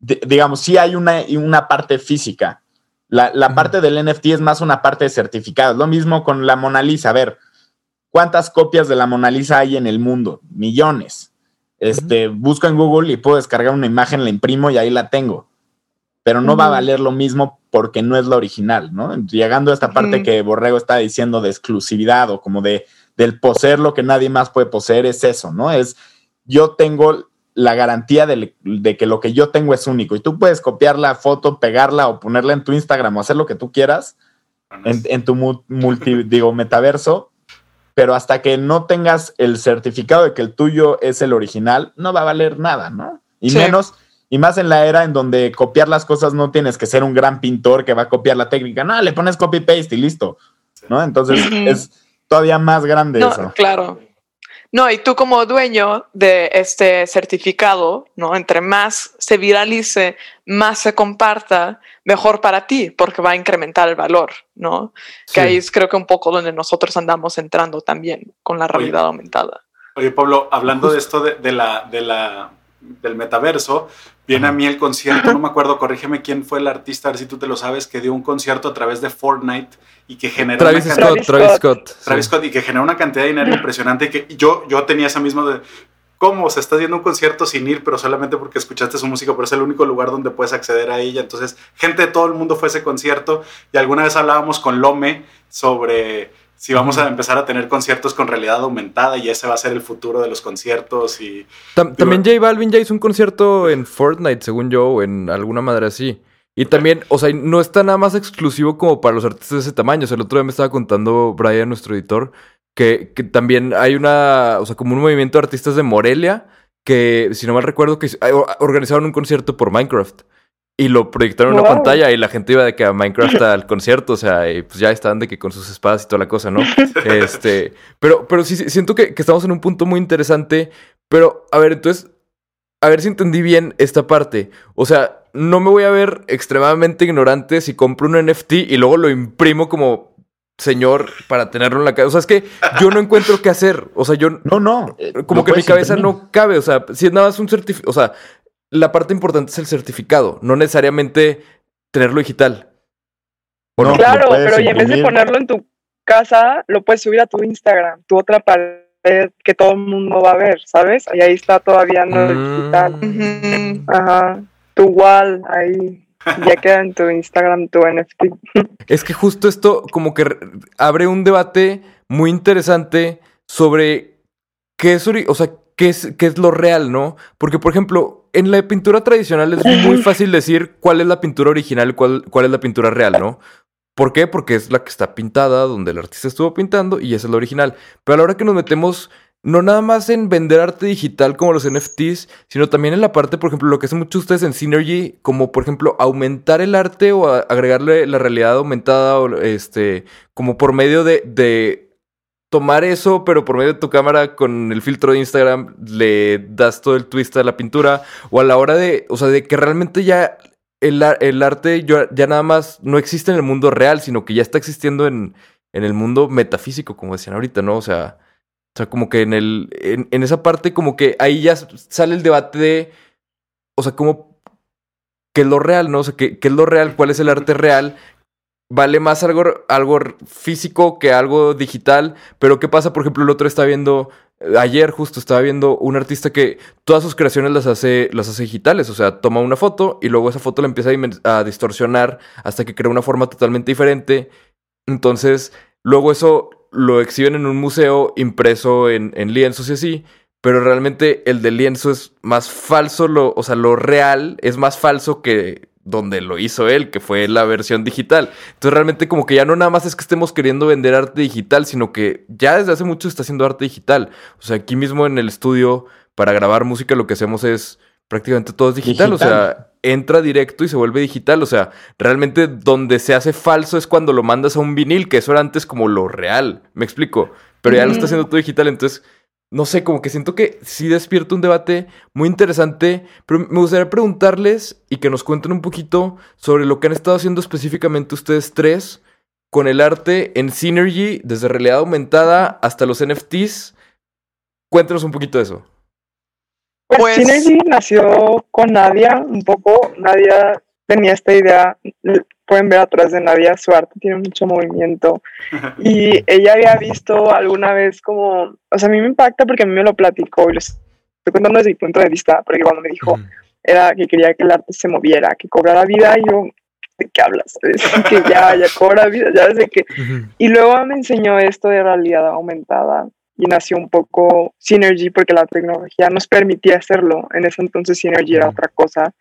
di- digamos, sí hay una, una parte física. La, parte del NFT es más una parte de certificados. Lo mismo con la Mona Lisa. A ver, ¿cuántas copias de la Mona Lisa hay en el mundo? Millones. Este, busco en Google y puedo descargar una imagen, la imprimo y ahí la tengo. Pero no va a valer lo mismo porque no es la original, ¿no? Llegando a esta parte que Borrego está diciendo de exclusividad o como de del poseer lo que nadie más puede poseer, es eso, ¿no? Es yo tengo la garantía de, de que lo que yo tengo es único y tú puedes copiar la foto, pegarla o ponerla en tu Instagram o hacer lo que tú quieras en, en tu mu- multi, *laughs* digo, metaverso, pero hasta que no tengas el certificado de que el tuyo es el original, no va a valer nada, ¿no? Y Sí. menos, y más en la era en donde copiar las cosas no tienes que ser un gran pintor que va a copiar la técnica, no, le pones copy paste y listo, ¿no? Entonces es todavía más grande No, eso. claro. No, y tú como dueño de este certificado, ¿no? Entre más se viralice, más se comparta, mejor para ti, porque va a incrementar el valor, ¿no? Sí. Que ahí es creo que un poco donde nosotros andamos entrando también con la realidad aumentada. Oye, Pablo, hablando *laughs* de esto de, de la, de la, del metaverso, viene a mí el concierto, no me acuerdo, corrígeme quién fue el artista, a ver si tú te lo sabes, que dio un concierto a través de Fortnite y que generó Travis una Scott, cantidad, Travis Travis Scott. Travis sí. Scott, y que generó una cantidad de dinero impresionante y que yo, yo tenía esa misma de cómo se está viendo un concierto sin ir, pero solamente porque escuchaste su música, pero es el único lugar donde puedes acceder a ella. Entonces, gente de todo el mundo fue a ese concierto y alguna vez hablábamos con Lome sobre si vamos a empezar a tener conciertos con realidad aumentada y ese va a ser el futuro de los conciertos y Tam- también J Balvin ya hizo un concierto en Fortnite, según yo, o en alguna madre así. Y también, o sea, no está nada más exclusivo como para los artistas de ese tamaño. O sea, el otro día me estaba contando Brian, nuestro editor, que, que también hay una, o sea, como un movimiento de artistas de Morelia que, si no mal recuerdo, que eh, organizaron un concierto por Minecraft. Y lo proyectaron en una pantalla y la gente iba de que a Minecraft al *laughs* concierto, o sea, y pues ya estaban de que con sus espadas y toda la cosa, ¿no? *laughs* Este, pero, pero sí, sí, siento que, que estamos en un punto muy interesante. Pero, a ver, entonces, a ver si entendí bien esta parte. O sea, no me voy a ver extremadamente ignorante si compro un NFT y luego lo imprimo como señor para tenerlo en la casa. O sea, es que yo no encuentro qué hacer. O sea, yo No, no. como que mi cabeza imprimir. no cabe. O sea, si es nada más un certificado. O sea, la parte importante es el certificado, no necesariamente tenerlo digital. ¿O No, no? Claro, pero en vez de ponerlo en tu casa, lo puedes subir a tu Instagram, tu otra pared que todo el mundo va a ver, ¿sabes? Y ahí está todavía no Mm. digital. Ajá. Tu wall ahí. Ya queda en tu Instagram tu NFT. Es que justo esto como que re- abre un debate muy interesante sobre qué es, o sea, qué es, qué es lo real, ¿no? Porque, por ejemplo, en la pintura tradicional es muy fácil decir cuál es la pintura original y cuál, cuál es la pintura real, ¿no? ¿Por qué? Porque es la que está pintada, donde el artista estuvo pintando y esa es la original. Pero a la hora que nos metemos, no nada más en vender arte digital como los NFTs, sino también en la parte, por ejemplo, lo que hacen muchos ustedes en Synergy, como por ejemplo aumentar el arte o agregarle la realidad aumentada o este, como por medio de, de tomar eso, pero por medio de tu cámara con el filtro de Instagram le das todo el twist a la pintura o a la hora de, o sea, de que realmente ya el, el arte yo- ya nada más no existe en el mundo real, sino que ya está existiendo en, en el mundo metafísico, como decían ahorita, ¿no? O sea, o sea, como que en el, en, esa parte, como que ahí ya sale el debate de, o sea, como, ¿qué es lo real, no? O sea, ¿qué, qué es lo real? ¿Cuál es el arte real? Vale más algo, algo físico que algo digital, pero ¿qué pasa? Por ejemplo, el otro estaba viendo, ayer justo estaba viendo un artista que todas sus creaciones las hace, las hace digitales, o sea, toma una foto y luego esa foto la empieza a, distorsionar hasta que crea una forma totalmente diferente Entonces, luego eso lo exhiben en un museo impreso en, en lienzos y así. Pero realmente el del lienzo es más falso, lo, o sea, lo real es más falso que donde lo hizo él, que fue la versión digital. Entonces realmente como que ya no nada más es que estemos queriendo vender arte digital, sino que ya desde hace mucho está haciendo arte digital. O sea, aquí mismo en el estudio para grabar música lo que hacemos es prácticamente todo es digital, o sea, entra directo y se vuelve digital, o sea, realmente donde se hace falso es cuando lo mandas a un vinil, que eso era antes como lo real, me explico, pero ya lo está haciendo todo digital, entonces no sé, como que siento que sí despierta un debate muy interesante, pero me gustaría preguntarles y que nos cuenten un poquito sobre lo que han estado haciendo específicamente ustedes tres con el arte en Synergy, desde realidad aumentada hasta los NFTs. Cuéntanos un poquito de eso. Pues, Pues- Synergy nació con Nadia un poco. Nadia tenía esta idea, pueden ver atrás de Nadia, su arte tiene mucho movimiento. *laughs* Y ella había visto alguna vez como, o sea, a mí me impacta porque a mí me lo platicó y lo estoy contando desde mi punto de vista, porque cuando me dijo, era que quería que el arte se moviera, que cobrara vida, y yo, ¿de qué hablas? *laughs* Es que ya, ya cobra vida, ya desde que... Y luego me enseñó esto de realidad aumentada y nació un poco Synergy porque la tecnología nos permitía hacerlo. En ese entonces Synergy era otra cosa.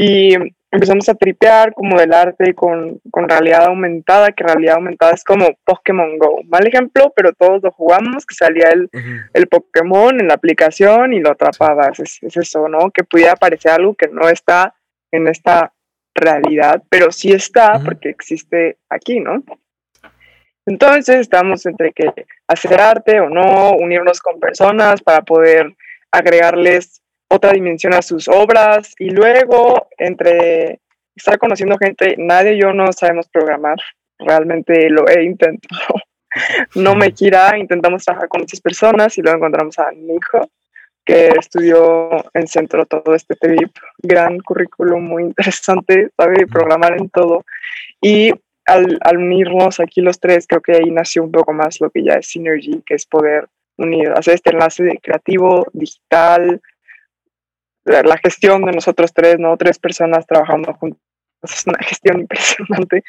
Y empezamos a tripear como del arte con, con realidad aumentada, que realidad aumentada es como Pokémon Go. Mal ejemplo, pero todos lo jugamos, que salía el, el Pokémon en la aplicación y lo atrapabas. Es, es eso, ¿no? Que pudiera aparecer algo que no está en esta realidad, pero sí está porque existe aquí, ¿no? Entonces estamos entre que hacer arte o no, unirnos con personas para poder agregarles otra dimensión a sus obras y luego entre estar conociendo gente, nadie y yo no sabemos programar, realmente lo he intentado, *laughs* no me quiera, intentamos trabajar con muchas personas y luego encontramos a Nico que estudió en centro todo este trip, gran currículum muy interesante, sabe programar en todo. Y al, al unirnos aquí los tres, creo que ahí nació un poco más lo que ya es Synergy, que es poder unir, hacer este enlace de creativo, digital, la, la gestión de nosotros tres, ¿no? Tres personas trabajando juntos, es una gestión impresionante.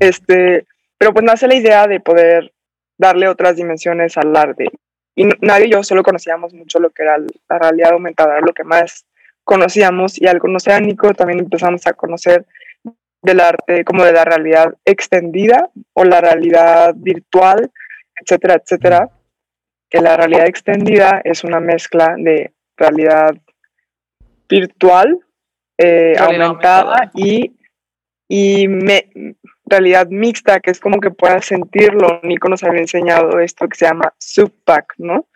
Este, pero pues nace la idea de poder darle otras dimensiones al arte. Y nadie y yo solo conocíamos mucho lo que era la realidad aumentada, lo que más conocíamos y al conocer a Nico también empezamos a conocer del arte como de la realidad extendida o la realidad virtual, etcétera, etcétera. Que la realidad extendida es una mezcla de realidad virtual, eh, aumentada, y, y me- realidad mixta, que es como que puedas sentirlo. Nico nos había enseñado esto que se llama subpack, ¿no?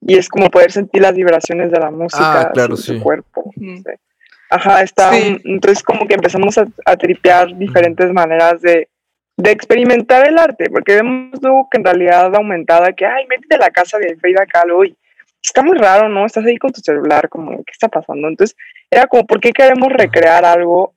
Y es como poder sentir las vibraciones de la música Ah, claro, en sí. tu cuerpo. Sé. Ajá, está. Sí. un- entonces, como que empezamos a, a tripear diferentes maneras de, de experimentar el arte, porque vemos luego que en realidad aumentada, que, ay, métete la casa de Frida Kahlo y está muy raro, ¿no? Estás ahí con tu celular, como, ¿qué está pasando? Entonces, era como, ¿por qué queremos recrear algo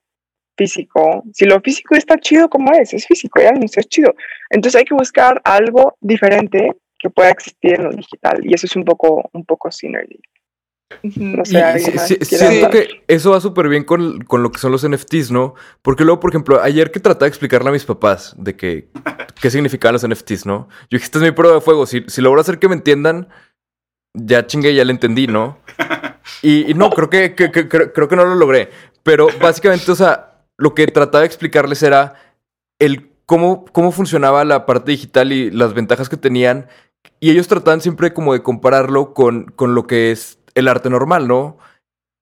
físico? Si lo físico está chido como es, es físico, ya museo es chido. Entonces, hay que buscar algo diferente que pueda existir en lo digital, y eso es un poco, un poco synergy. No sé, ¿alguien sí- sí- quiere siento que eso va súper bien con, con lo que son los NFTs, ¿no? Porque luego, por ejemplo, ayer que trataba de explicarle a mis papás de que qué significaban los NFTs, ¿no? Yo dije, esta es mi prueba de fuego. Si, si logro hacer que me entiendan, ya chingue, ya le entendí, ¿no? Y, no, creo que- creo, creo que no lo logré. Pero básicamente, o sea, lo que trataba de explicarles era el cómo, cómo funcionaba la parte digital y las ventajas que tenían. Y ellos trataban siempre como de compararlo con, con lo que es el arte normal, ¿no?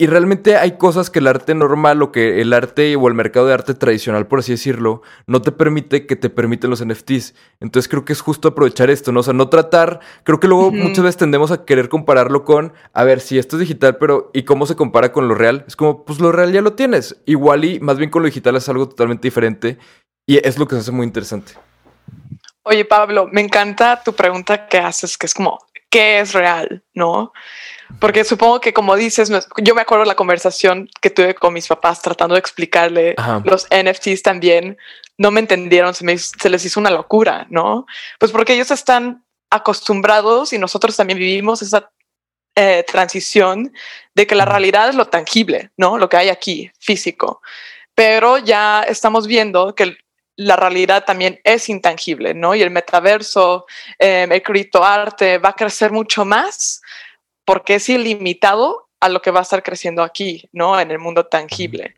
Y realmente hay cosas que el arte normal o que el arte o el mercado de arte tradicional, por así decirlo, no te permite que te permiten los NFTs. Entonces creo que es justo aprovechar esto, ¿no? O sea, no tratar, creo que luego muchas veces tendemos a querer compararlo con, a ver, si esto es digital, pero ¿y cómo se compara con lo real? Es como, pues lo real ya lo tienes. Igual y más bien con lo digital es algo totalmente diferente y es lo que se hace muy interesante. Oye, Pablo, me encanta tu pregunta que haces, que es como, ¿qué es real? ¿No? Porque supongo que como dices, yo me acuerdo la conversación que tuve con mis papás tratando de explicarle Ajá. los NFTs también, no me entendieron, se, me, se les hizo una locura, ¿no? Pues porque ellos están acostumbrados y nosotros también vivimos esa eh, transición de que la realidad es lo tangible, ¿no? Lo que hay aquí, físico. Pero ya estamos viendo que la realidad también es intangible, ¿no? Y el metaverso, eh, el criptoarte va a crecer mucho más porque es ilimitado a lo que va a estar creciendo aquí, ¿no? En el mundo tangible.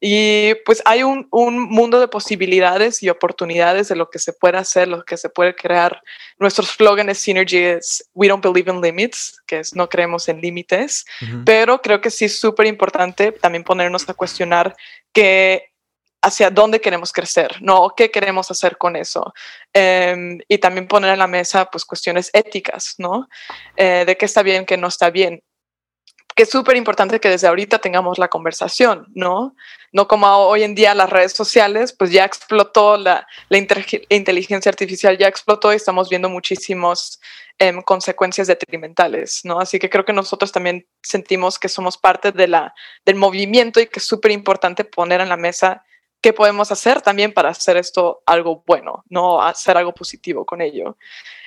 Y pues hay un, un, mundo de posibilidades y oportunidades de lo que se puede hacer, lo que se puede crear. Nuestro slogan es Synergy es We don't believe in limits, que es no creemos en límites, uh -huh. pero creo que sí es súper importante también ponernos a cuestionar que hacia dónde queremos crecer, ¿no? ¿Qué queremos hacer con eso? Eh, y también poner en la mesa pues cuestiones éticas, ¿no? Eh, de qué está bien, qué no está bien que es súper importante que desde ahorita tengamos la conversación, ¿no? No como hoy en día las redes sociales, pues ya explotó, la, la inteligencia artificial ya explotó y estamos viendo muchísimas eh, consecuencias detrimentales, ¿no? Así que creo que nosotros también sentimos que somos parte de la, del movimiento y que es súper importante poner en la mesa qué podemos hacer también para hacer esto algo bueno, ¿no? Hacer algo positivo con ello.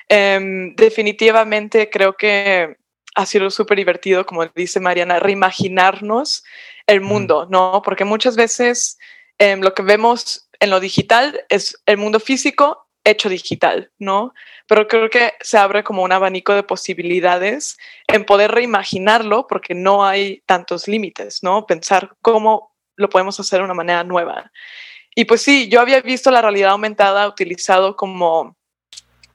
Eh, definitivamente creo que ha sido súper divertido, como dice Mariana, reimaginarnos el mundo, ¿no? Porque muchas veces eh, lo que vemos en lo digital es el mundo físico hecho digital, ¿no? Pero creo que se abre como un abanico de posibilidades en poder reimaginarlo porque no hay tantos límites, ¿no? Pensar cómo lo podemos hacer de una manera nueva. Y pues sí, yo había visto la realidad aumentada utilizado como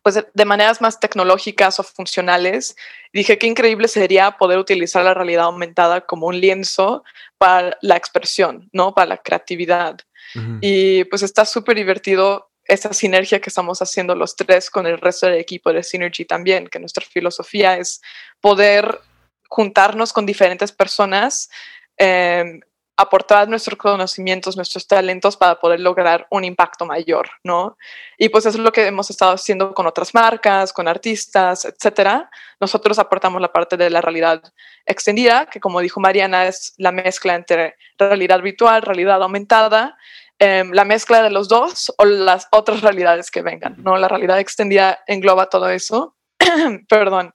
pues de maneras más tecnológicas o funcionales, dije qué increíble sería poder utilizar la realidad aumentada como un lienzo para la expresión, ¿no? Para la creatividad. Uh -huh. Y pues está súper divertido esa sinergia que estamos haciendo los tres con el resto del equipo de Synergy también, que nuestra filosofía es poder juntarnos con diferentes personas eh, aportar nuestros conocimientos, nuestros talentos para poder lograr un impacto mayor, ¿no? Y pues eso es lo que hemos estado haciendo con otras marcas, con artistas, etcétera. Nosotros aportamos la parte de la realidad extendida, que como dijo Mariana, es la mezcla entre realidad virtual, realidad aumentada, eh, la mezcla de los dos o las otras realidades que vengan, ¿no? La realidad extendida engloba todo eso. *coughs* Perdón.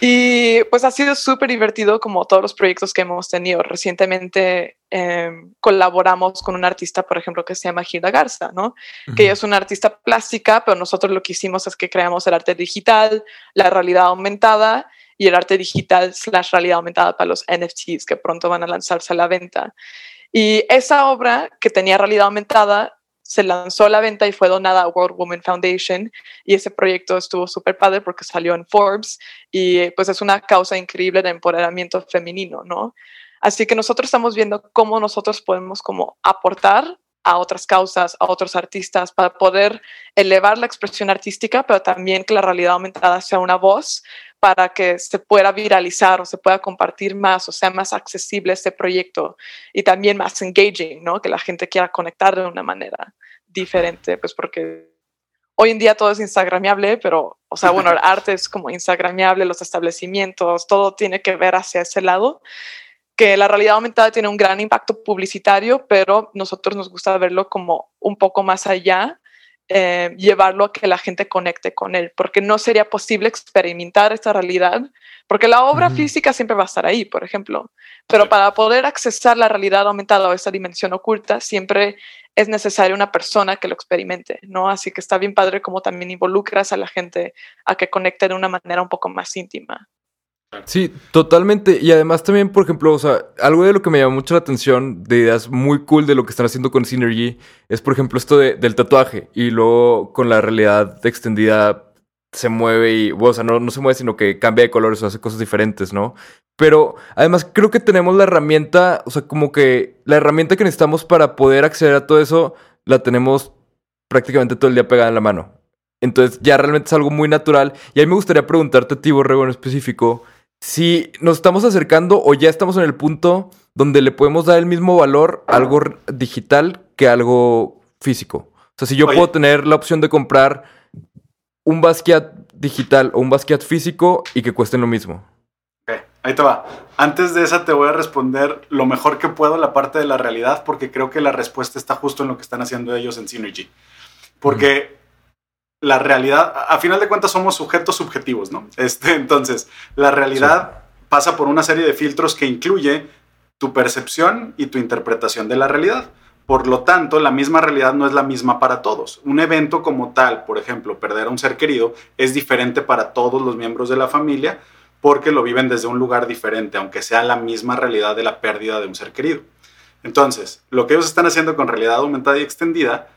Y pues ha sido súper divertido como todos los proyectos que hemos tenido. Recientemente eh, colaboramos con un artista, por ejemplo, que se llama Gilda Garza, ¿no? Uh -huh. Que ella es una artista plástica, pero nosotros lo que hicimos es que creamos el arte digital, la realidad aumentada y el arte digital slash realidad aumentada para los NFTs que pronto van a lanzarse a la venta. Y esa obra que tenía realidad aumentada se lanzó a la venta y fue donada a World Women Foundation y ese proyecto estuvo súper padre porque salió en Forbes y pues es una causa increíble de empoderamiento femenino, ¿no? Así que nosotros estamos viendo cómo nosotros podemos como aportar a otras causas, a otros artistas, para poder elevar la expresión artística, pero también que la realidad aumentada sea una voz para que se pueda viralizar o se pueda compartir más o sea más accesible este proyecto y también más engaging, ¿no? Que la gente quiera conectar de una manera diferente, pues porque hoy en día todo es instagramiable, pero, o sea, bueno, el arte es como instagramiable, los establecimientos, todo tiene que ver hacia ese lado que la realidad aumentada tiene un gran impacto publicitario, pero nosotros nos gusta verlo como un poco más allá, eh, llevarlo a que la gente conecte con él, porque no sería posible experimentar esta realidad, porque la obra uh -huh. física siempre va a estar ahí, por ejemplo, pero para poder accesar la realidad aumentada o esa dimensión oculta, siempre es necesaria una persona que lo experimente, ¿no? Así que está bien padre como también involucras a la gente a que conecte de una manera un poco más íntima. Sí, totalmente. Y además también, por ejemplo, o sea, algo de lo que me llama mucho la atención de ideas muy cool de lo que están haciendo con Synergy es, por ejemplo, esto de, del tatuaje. Y luego con la realidad extendida se mueve y, o sea, no, no se mueve, sino que cambia de colores o hace cosas diferentes, ¿no? Pero además creo que tenemos la herramienta, o sea, como que la herramienta que necesitamos para poder acceder a todo eso, la tenemos prácticamente todo el día pegada en la mano. Entonces ya realmente es algo muy natural. Y a mí me gustaría preguntarte a ti, Borrego, en específico, si nos estamos acercando o ya estamos en el punto donde le podemos dar el mismo valor a algo digital que algo físico. O sea, si yo Oye. puedo tener la opción de comprar un Basquiat digital o un Basquiat físico y que cuesten lo mismo. Okay, ahí te va. Antes de esa te voy a responder lo mejor que puedo la parte de la realidad porque creo que la respuesta está justo en lo que están haciendo ellos en Synergy. Porque... Mm la realidad, a final de cuentas somos sujetos subjetivos, ¿no? Este, entonces, la realidad sí. pasa por una serie de filtros que incluye tu percepción y tu interpretación de la realidad. Por lo tanto, la misma realidad no es la misma para todos. Un evento como tal, por ejemplo, perder a un ser querido, es diferente para todos los miembros de la familia porque lo viven desde un lugar diferente, aunque sea la misma realidad de la pérdida de un ser querido. Entonces, lo que ellos están haciendo con realidad aumentada y extendida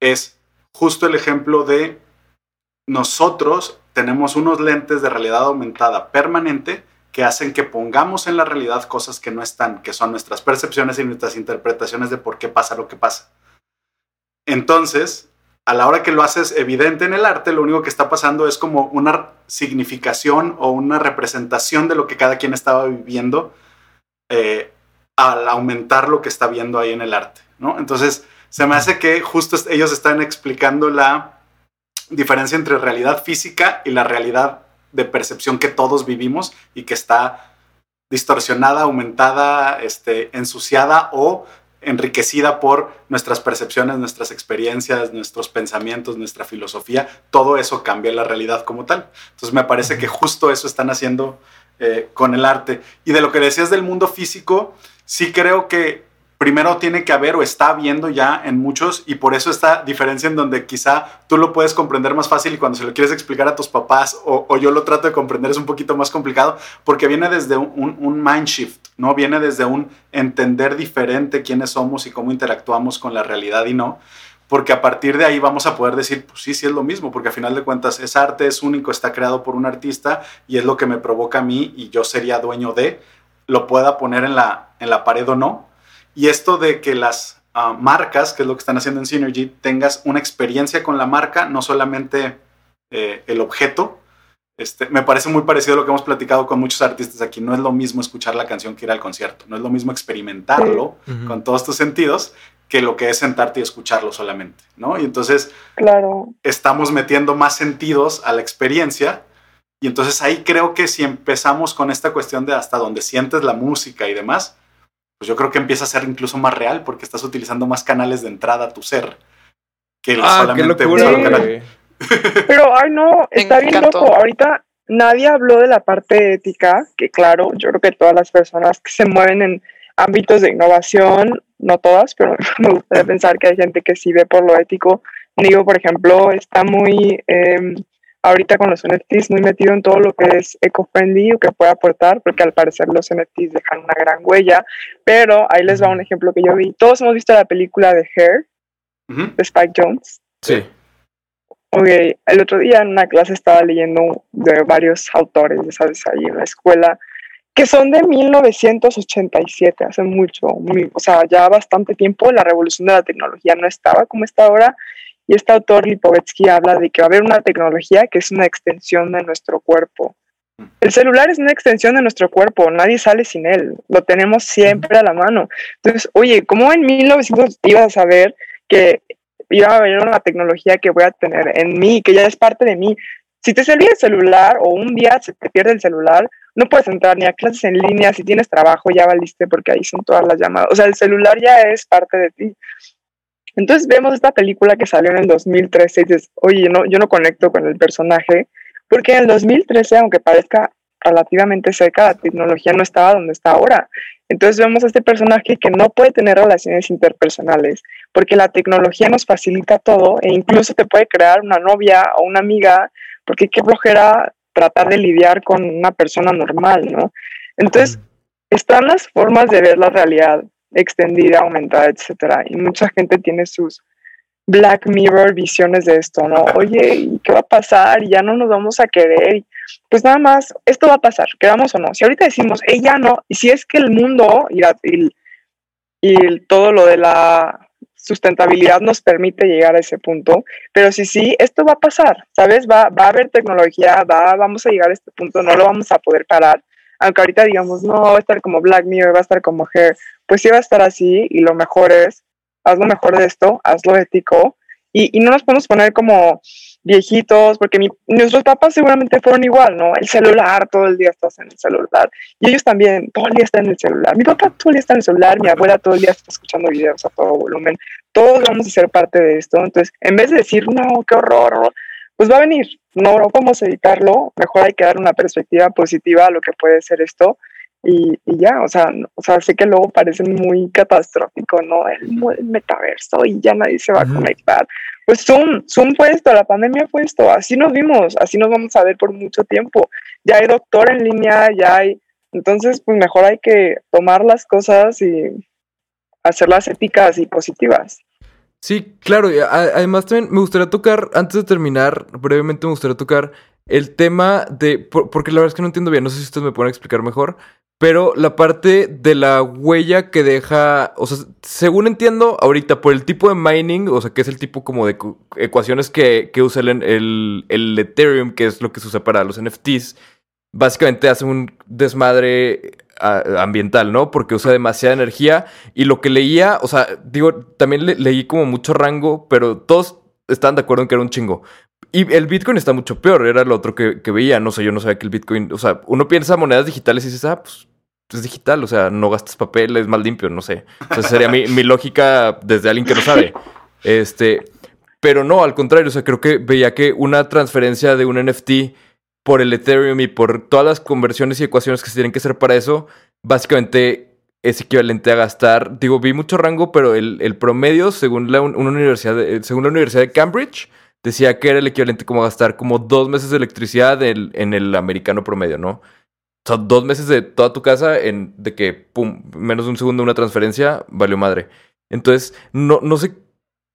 es justo el ejemplo de nosotros tenemos unos lentes de realidad aumentada permanente que hacen que pongamos en la realidad cosas que no están, que son nuestras percepciones y nuestras interpretaciones de por qué pasa lo que pasa. Entonces, a la hora que lo haces evidente en el arte, lo único que está pasando es como una significación o una representación de lo que cada quien estaba viviendo eh, al aumentar lo que está viendo ahí en el arte. Entonces, se me hace que justo ellos están explicando la diferencia entre realidad física y la realidad de percepción que todos vivimos y que está distorsionada, aumentada, este, ensuciada o enriquecida por nuestras percepciones, nuestras experiencias, nuestros pensamientos, nuestra filosofía, todo eso cambia la realidad como tal. Entonces me parece que justo eso están haciendo eh, con el arte. Y de lo que decías del mundo físico, sí creo que primero tiene que haber o está habiendo ya en muchos y por eso esta diferencia en donde quizá tú lo puedes comprender más fácil y cuando se lo quieres explicar a tus papás o, yo lo trato de comprender es un poquito más complicado porque viene desde un, un, mind shift, ¿no? Viene desde un entender diferente quiénes somos y cómo interactuamos con la realidad y no. Porque a partir de ahí vamos a poder decir, pues sí, sí es lo mismo, porque a final de cuentas es arte, es único, está creado por un artista y es lo que me provoca a mí y yo sería dueño de, lo pueda poner en la, en la pared o no, y esto de que las ah, marcas, que es lo que están haciendo en Synergy, tengas una experiencia con la marca, no solamente eh, el objeto. Este, me parece muy parecido a lo que hemos platicado con muchos artistas aquí. No es lo mismo escuchar la canción que ir al concierto. No es lo mismo experimentarlo con todos tus sentidos que lo que es sentarte y escucharlo solamente, ¿no? Y entonces claro. estamos metiendo más sentidos a la experiencia y entonces ahí creo que si empezamos con esta cuestión de hasta donde sientes la música y demás, pues yo creo que empieza a ser incluso más real porque estás utilizando más canales de entrada a tu ser que ah, solamente un solo canal. *laughs* Pero, ay, no, está bien loco. Ahorita nadie habló de la parte ética, que claro, yo creo que todas las personas que se mueven en ámbitos de innovación, no todas, pero *laughs* me gustaría pensar que hay gente que sí ve por lo ético. Digo, por ejemplo, está muy eh, ahorita con los NFTs muy metido en todo lo que es eco-friendly o que puede aportar, porque al parecer los NFTs dejan una gran huella, pero ahí les va un ejemplo que yo vi. Todos hemos visto la película de Hair, de Spike Jones. Sí. Ok, el otro día en una clase estaba leyendo de varios autores, ¿sabes? Ahí en la escuela, que son de 1987, hace mucho, o sea, ya bastante tiempo, la revolución de la tecnología no estaba como está ahora, y este autor Lipovetsky habla de que va a haber una tecnología que es una extensión de nuestro cuerpo. El celular es una extensión de nuestro cuerpo, nadie sale sin él, lo tenemos siempre a la mano. Entonces, oye, ¿cómo en 1900 ibas a saber que iba a haber una tecnología que voy a tener en mí, que ya es parte de mí? Si te salía el celular o un día se te pierde el celular, no puedes entrar ni a clases en línea, si tienes trabajo ya valiste porque ahí son todas las llamadas. O sea, el celular ya es parte de ti. Entonces vemos esta película que salió en el 2013 y dices, oye, no, yo no conecto con el personaje, porque en el 2013, aunque parezca relativamente cerca, la tecnología no estaba donde está ahora. Entonces vemos a este personaje que no puede tener relaciones interpersonales, porque la tecnología nos facilita todo e incluso te puede crear una novia o una amiga, porque qué flojera tratar de lidiar con una persona normal, ¿no? Entonces, están las formas de ver la realidad extendida, aumentada, etcétera. Y mucha gente tiene sus Black Mirror visiones de esto, ¿no? Oye, ¿y qué va a pasar? Y ya no nos vamos a querer. Pues nada más, esto va a pasar, queramos o no. Si ahorita decimos, ella no, y si es que el mundo y, y, todo lo de la sustentabilidad nos permite llegar a ese punto, pero si sí, esto va a pasar, ¿sabes? Va, va a haber tecnología, va, vamos a llegar a este punto, no lo vamos a poder parar, aunque ahorita digamos, no, va a estar como Black Mirror, va a estar como Hair, pues sí va a estar así y lo mejor es, haz lo mejor de esto, hazlo ético y, y no nos podemos poner como viejitos, porque nuestros papás seguramente fueron igual, ¿no? El celular, todo el día estás en el celular. Y ellos también, todo el día están en el celular. Mi papá todo el día está en el celular, mi abuela todo el día está escuchando videos a todo volumen. Todos vamos a ser parte de esto. Entonces, en vez de decir, no, qué horror, pues va a venir. No, no podemos evitarlo. Mejor hay que dar una perspectiva positiva a lo que puede ser esto y, y ya, o sea, no- o sea, sé que luego parece muy catastrófico, ¿no? El, el metaverso y ya nadie se va a conectar. Pues Zoom, Zoom fue esto, la pandemia fue esto, así nos vimos, así nos vamos a ver por mucho tiempo. Ya hay doctor en línea, ya hay, entonces pues mejor hay que tomar las cosas y hacerlas éticas y positivas. Sí, claro. y además también me gustaría tocar, antes de terminar, brevemente me gustaría tocar el tema de, por- porque la verdad es que no entiendo bien, no sé si ustedes me pueden explicar mejor, pero la parte de la huella que deja, o sea, según entiendo ahorita, por el tipo de mining, o sea, que es el tipo como de cu- ecuaciones que, que usa el, el, el Ethereum, que es lo que se usa para los NFTs, básicamente hace un desmadre ambiental, ¿no? Porque usa demasiada energía y lo que leía, o sea, digo, también le- leí como mucho rango, pero todos estaban de acuerdo en que era un chingo. Y el Bitcoin está mucho peor, era lo otro que, que veía, no sé, yo no sabía que el Bitcoin, o sea, uno piensa monedas digitales y dices, ah, pues es digital, o sea, no gastas papel, es más limpio, no sé. O sería mi, mi lógica desde alguien que no sabe. Este, pero no, al contrario, o sea, creo que veía que una transferencia de un NFT por el Ethereum y por todas las conversiones y ecuaciones que se tienen que hacer para eso, básicamente es equivalente a gastar, digo, vi mucho rango, pero el, el promedio, según la, un- una universidad de- según la Universidad de Cambridge, decía que era el equivalente como a gastar como dos meses de electricidad en, en el americano promedio, ¿no? O sea, dos meses de toda tu casa en de que, pum, menos de un segundo una transferencia, valió madre. Entonces, no, no sé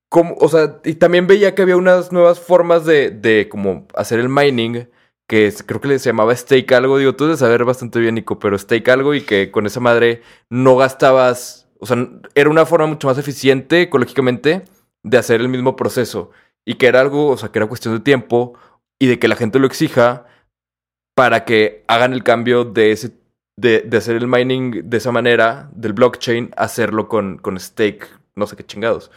cómo, o sea, y también veía que había unas nuevas formas de, de como hacer el mining, que es- creo que le se llamaba stake algo, digo, tú debes saber bastante bien, Nico, pero stake algo y que con esa madre no gastabas, o sea, era una forma mucho más eficiente ecológicamente de hacer el mismo proceso y que era algo, o sea, que era cuestión de tiempo y de que la gente lo exija para que hagan el cambio de ese de, de hacer el mining de esa manera, del blockchain, hacerlo con, con stake, no sé qué chingados.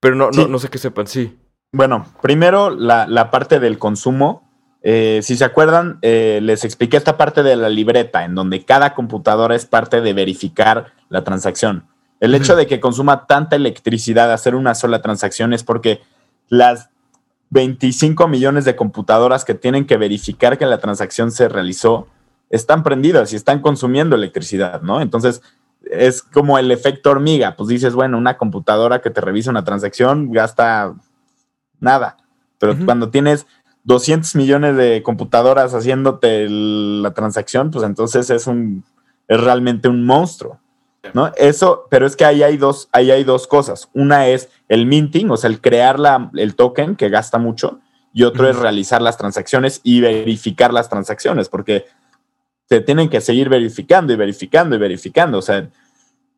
Pero no, no, no sé qué sepan, sí. Bueno, primero la, la parte del consumo. Eh, si se acuerdan, eh, les expliqué esta parte de la libreta, en donde cada computadora es parte de verificar la transacción. El hecho de que consuma tanta electricidad hacer una sola transacción es porque las 25 millones de computadoras que tienen que verificar que la transacción se realizó están prendidas y están consumiendo electricidad, ¿no? Entonces, es como el efecto hormiga. Pues dices, bueno, una computadora que te revisa una transacción gasta nada. Pero cuando tienes 200 millones de computadoras haciéndote el- la transacción, pues entonces es un es realmente un monstruo. ¿No? Eso, pero es que ahí hay dos, ahí hay dos cosas. Una es el minting, o sea, el crear la- el token que gasta mucho, y otro es realizar las transacciones y verificar las transacciones, porque se tienen que seguir verificando y verificando y verificando. O sea,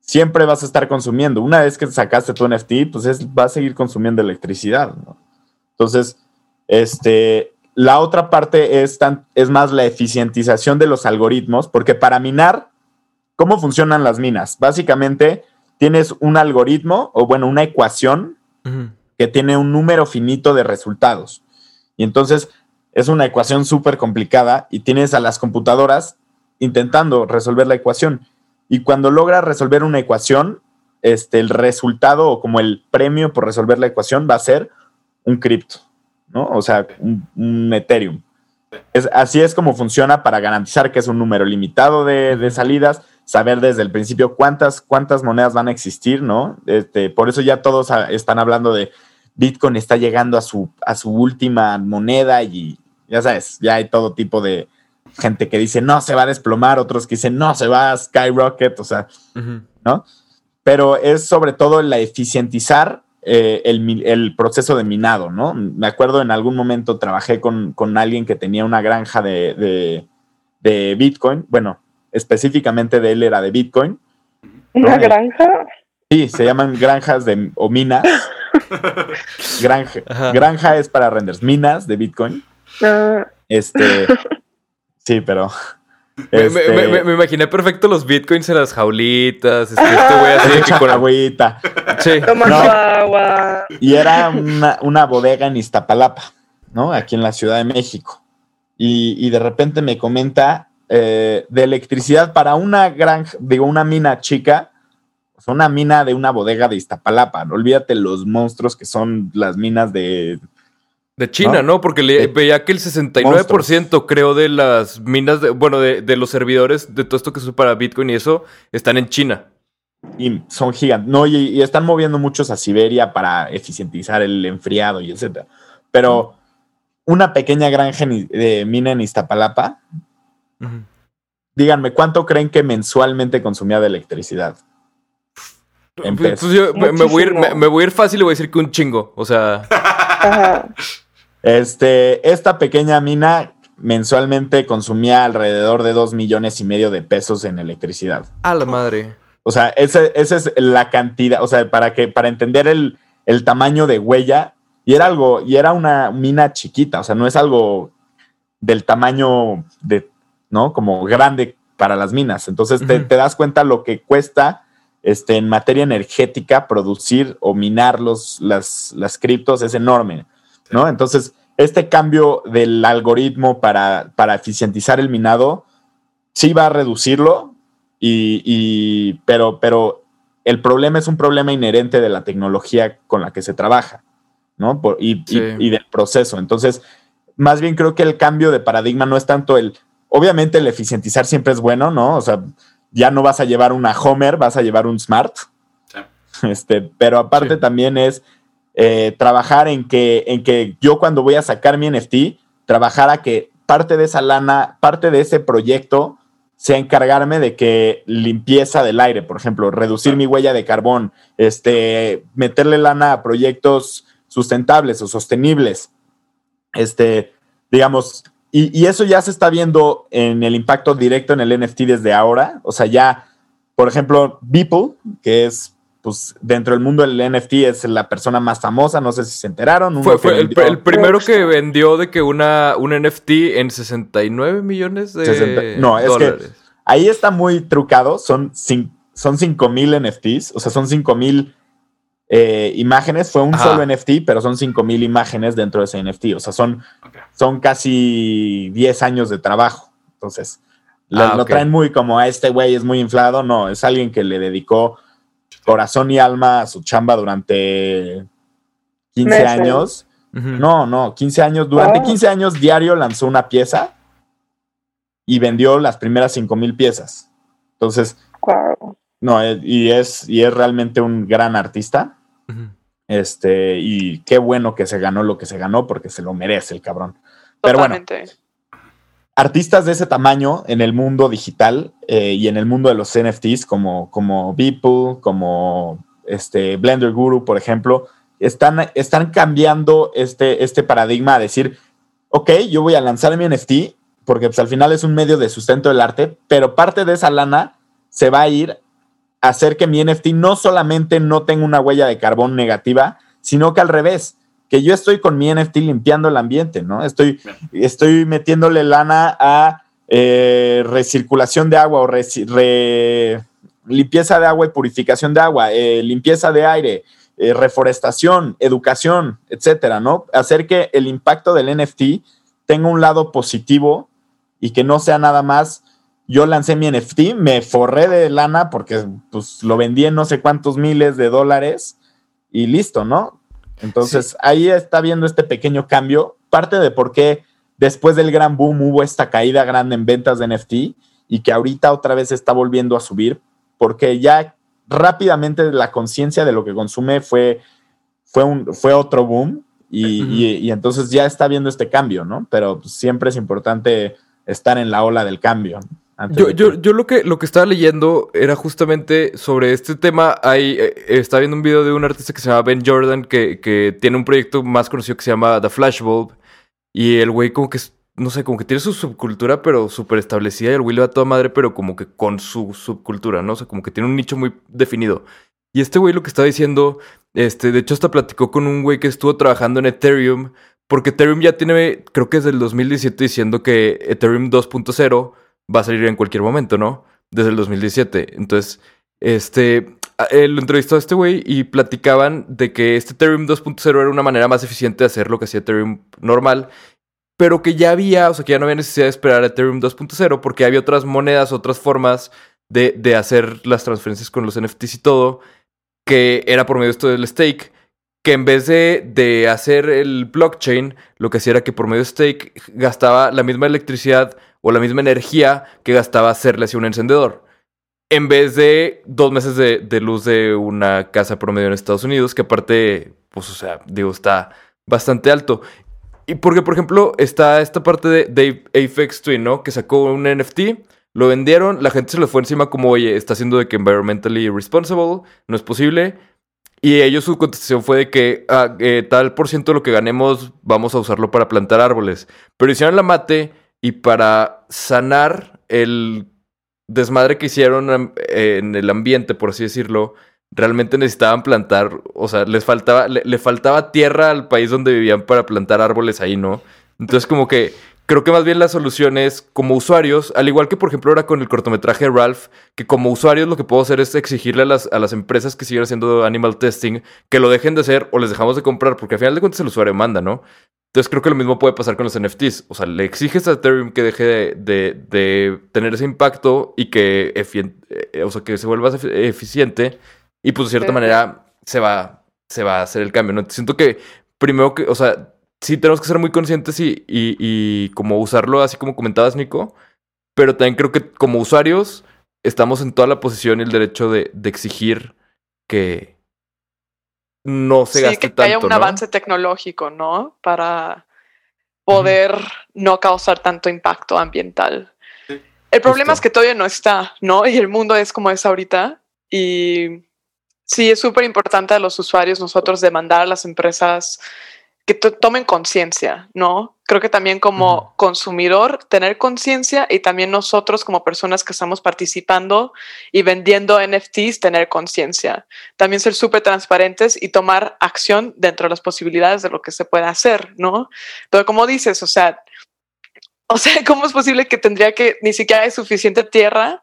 siempre vas a estar consumiendo. Una vez que sacaste tu NFT, pues es, va a seguir consumiendo electricidad. ¿no? Entonces, este, la otra parte es, tan, es más la eficientización de los algoritmos, porque para minar, ¿cómo funcionan las minas? Básicamente, tienes un algoritmo o, bueno, una ecuación que tiene un número finito de resultados. Y entonces es una ecuación súper complicada y tienes a las computadoras intentando resolver la ecuación. Y cuando logras resolver una ecuación, este, el resultado o como el premio por resolver la ecuación va a ser un cripto, ¿no? O sea, un, un Ethereum. Es, así es como funciona para garantizar que es un número limitado de, de salidas, saber desde el principio cuántas, cuántas monedas van a existir, ¿no? Este, por eso ya todos están hablando de Bitcoin está llegando a su, a su última moneda y ya sabes, ya hay todo tipo de gente que dice no se va a desplomar, otros que dicen no se va a skyrocket, o sea. ¿no? Pero es sobre todo la eficientizar eh, el, el proceso de minado, ¿no? Me acuerdo en algún momento trabajé con, con alguien que tenía una granja de, de- de Bitcoin, bueno, específicamente de él era de Bitcoin. ¿Una No. granja? Sí, se llaman granjas de, o minas. *laughs* Granja, Ajá. granja es para renders, minas de Bitcoin. Ah, Este, sí, pero... Este, me- me- me imaginé perfecto los bitcoins en las jaulitas. Este, este güey así de que con agüita. Sí. tomando No. agua. Y era una, una bodega en Iztapalapa, ¿no? Aquí en la Ciudad de México. Y, y de repente me comenta eh, de electricidad para una granja, digo, una mina chica, o sea, una mina de una bodega de Iztapalapa. No olvídate los monstruos que son las minas de, De China, ¿no? ¿no? Porque le- De- veía que el 69% creo de las minas, de, bueno, de, de los servidores de todo esto que es para Bitcoin y eso, están en China. y son gigantes. No, y, y están moviendo muchos a Siberia para eficientizar el enfriado y etcétera. Pero una pequeña granja de mina en Iztapalapa, díganme, ¿cuánto creen que mensualmente consumía de electricidad? En Pues, pues yo me, voy a ir, me, Muchísimo. me voy a ir fácil y voy a decir que un chingo. O sea. Este, esta pequeña mina mensualmente consumía alrededor de dos millones y medio de pesos en electricidad. a la madre. O sea, ese- esa es la cantidad, o sea, para que, para entender el, el tamaño de huella, y era algo, y era una mina chiquita, o sea, no es algo del tamaño de, ¿no? Como grande para las minas. Entonces te, te das cuenta lo que cuesta este, en materia energética producir o minar los, las, las criptos es enorme, ¿no? Entonces, este cambio del algoritmo para, para eficientizar el minado sí va a reducirlo, y, y- pero, pero el problema es un problema inherente de la tecnología con la que se trabaja, ¿no? Por- y, y- del proceso. Entonces, más bien creo que el cambio de paradigma no es tanto el, obviamente el eficientizar siempre es bueno, ¿no? O sea, ya no vas a llevar una Homer, vas a llevar un Smart. Sí. Este, pero aparte Sí. también es eh, trabajar en que, en que yo cuando voy a sacar mi NFT, trabajar a que parte de esa lana, parte de ese proyecto, sea encargarme de que limpieza del aire, por ejemplo, reducir mi huella de carbón, este, meterle lana a proyectos sustentables o sostenibles. Este, digamos, y, y eso ya se está viendo en el impacto directo en el NFT desde ahora. O sea, ya, por ejemplo, Beeple, que es, pues, dentro del mundo del NFT es la persona más famosa, no sé si se enteraron. Fue, el, primero que vendió de que una, un NFT en 69 millones de 60 no, es que-. Ahí está muy trucado, son, son 5000 NFTs, o sea, son 5000 eh, imágenes, fue un Ajá. solo NFT, pero son 5000 imágenes dentro de ese NFT, o sea, son, son casi 10 años de trabajo. Entonces, lo, Ah, lo traen muy como a este güey es muy inflado, no, es alguien que le dedicó corazón y alma a su chamba durante 15 Meses. años. No, no, 15 años, durante Oh. 15 años diario lanzó una pieza y vendió las primeras 5 mil piezas. Entonces, Wow. no, eh, y es, y es realmente un gran artista. Este, y qué bueno que se ganó lo que se ganó porque se lo merece el cabrón. Pero bueno, Totalmente. Artistas de ese tamaño en el mundo digital eh, y en el mundo de los NFTs, como, como Beeple, como este Blender Guru, por ejemplo, están, están cambiando este, este paradigma a decir, ok, yo voy a lanzar mi NFT, porque pues, al final es un medio de sustento del arte, pero parte de esa lana se va a ir a hacer que mi NFT no solamente no tenga una huella de carbón negativa, sino que al revés, que yo estoy con mi NFT limpiando el ambiente, ¿no? Estoy, estoy metiéndole lana a eh, recirculación de agua o re- limpieza de agua y purificación de agua, eh, limpieza de aire, eh, reforestación, educación, etcétera, ¿no? Hacer que el impacto del NFT tenga un lado positivo y que no sea nada más. Yo lancé mi NFT, me forré de lana porque pues, lo vendí en no sé cuántos miles de dólares y listo, ¿no? Entonces ahí está viendo este pequeño cambio, parte de por qué después del gran boom hubo esta caída grande en ventas de NFT y que ahorita otra vez está volviendo a subir, porque ya rápidamente la conciencia de lo que consume fue, fue, un, fue otro boom y, y- y entonces ya está viendo este cambio, ¿no? Pero siempre es importante estar en la ola del cambio. Yo, yo, yo lo que lo que estaba leyendo era justamente sobre este tema. Hay, eh, estaba viendo un video de un artista que se llama Ben Jordan, que, que tiene un proyecto más conocido que se llama The Flashbulb. Y el güey como que, no sé, como que tiene su subcultura, pero súper establecida. Y el güey le va a toda madre, pero como que con su subcultura, ¿no? O sea, como que tiene un nicho muy definido. Y este güey lo que estaba diciendo, este, de hecho hasta platicó con un güey que estuvo trabajando en Ethereum. Porque Ethereum ya tiene, creo que desde el 2017 diciendo que Ethereum 2.0 va a salir en cualquier momento, ¿no? Desde el 2017. Entonces, este, eh, lo entrevistó a este güey y platicaban de que este Ethereum 2.0 era una manera más eficiente de hacer lo que hacía Ethereum normal, pero que ya había, o sea, que ya no había necesidad de esperar a Ethereum 2.0 porque había otras monedas, otras formas de, de hacer las transferencias con los NFTs y todo, que era por medio de esto del stake, que en vez de, de hacer el blockchain, lo que hacía era que por medio de stake gastaba la misma electricidad o la misma energía que gastaba hacerle hacia un encendedor. En vez de dos meses de, de luz de una casa promedio en Estados Unidos, que aparte, pues, o sea, digo, está bastante alto. Y porque, por ejemplo, está esta parte de, de Apex Twin, ¿no? Que sacó un NFT, lo vendieron, la gente se le fue encima como, oye, está haciendo de que environmentally responsible, no es posible. Y ellos su contestación fue de que ah, eh, tal por ciento de lo que ganemos vamos a usarlo para plantar árboles. Pero hicieron la mate y para sanar el desmadre que hicieron en el ambiente, por así decirlo, realmente necesitaban plantar, o sea, les faltaba, le faltaba tierra al país donde vivían para plantar árboles ahí, ¿no? Entonces como que creo que más bien la solución es como usuarios, al igual que por ejemplo ahora con el cortometraje de Ralph, que como usuarios lo que puedo hacer es exigirle a las, a las empresas que siguen haciendo animal testing que lo dejen de hacer o les dejamos de comprar, porque al final de cuentas el usuario manda, ¿no? Entonces creo que lo mismo puede pasar con los NFTs. O sea, le exiges a Ethereum que deje de, de- de tener ese impacto y que, eh, o sea, que se vuelva efi- eficiente. Y pues de cierta manera se va, se va a hacer el cambio, ¿no? Siento que primero que, o sea, sí tenemos que ser muy conscientes y, y, y como usarlo así como comentabas, Nico. Pero también creo que como usuarios estamos en toda la posición y el derecho de, de exigir que no se sí, gaste que tanto, haya un ¿no? avance tecnológico, ¿no? Para poder no causar tanto impacto ambiental. Sí. El problema Justo. es que todavía no está, ¿no? Y el mundo es como es ahorita. Y sí, es súper importante a los usuarios nosotros demandar a las empresas que to- tomen conciencia, ¿no? Creo que también como consumidor tener conciencia y también nosotros como personas que estamos participando y vendiendo NFTs tener conciencia. También ser súper transparentes y tomar acción dentro de las posibilidades de lo que se puede hacer, ¿no? Pero como dices, o sea, o sea, ¿cómo es posible que tendría que ni siquiera hay suficiente tierra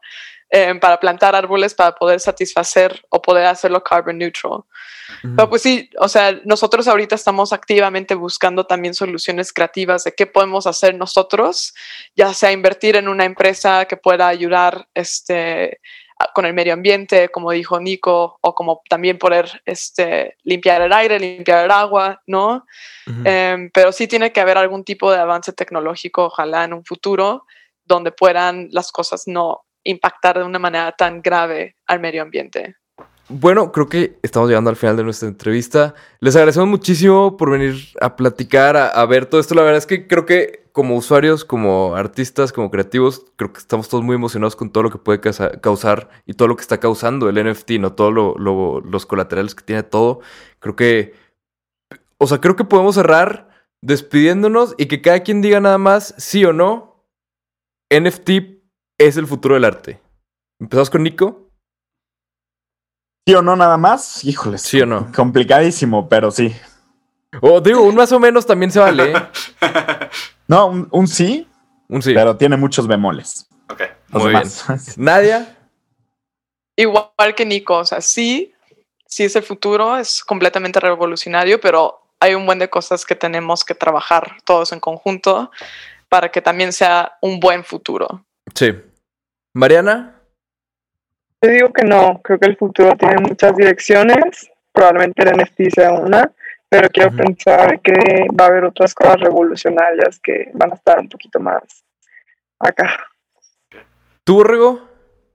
eh, para plantar árboles para poder satisfacer o poder hacerlo carbon neutral? Ujú. Pero pues sí, o sea, nosotros ahorita estamos activamente buscando también soluciones creativas de qué podemos hacer nosotros, ya sea invertir en una empresa que pueda ayudar este, con el medio ambiente, como dijo Nico, o como también poder este, limpiar el aire, limpiar el agua, ¿no? Em, pero sí tiene que haber algún tipo de avance tecnológico, ojalá en un futuro, donde puedan las cosas no impactar de una manera tan grave al medio ambiente. Bueno, creo que estamos llegando al final de nuestra entrevista. Les agradecemos muchísimo por venir a platicar, a, ver todo esto. La verdad es que creo que como usuarios, como artistas, como creativos, creo que estamos todos muy emocionados con todo lo que puede causa- causar y todo lo que está causando el NFT, ¿no? Todos los colaterales que tiene todo. Creo que... O sea, creo que podemos cerrar despidiéndonos y que cada quien diga nada más sí o no. NFT es el futuro del arte. Empezamos con Nico. ¿Sí o no nada más? Híjoles. ¿Sí o no? Complicadísimo, pero sí. O digo, un más o menos también se vale. ¿eh? *laughs* No, un, un sí, Un sí. pero tiene muchos bemoles. Ok. Los Muy demás. *laughs* *laughs* Nadia. Igual que Nico, o sea, sí, sí es el futuro, es completamente revolucionario, pero hay un buen de cosas que tenemos que trabajar todos en conjunto para que también sea un buen futuro. Sí. Mariana. Yo digo que no, creo que el futuro tiene muchas direcciones, probablemente el NFT sea una, pero quiero pensar que va a haber otras cosas revolucionarias que van a estar un poquito más acá. ¿Tú, Borrego?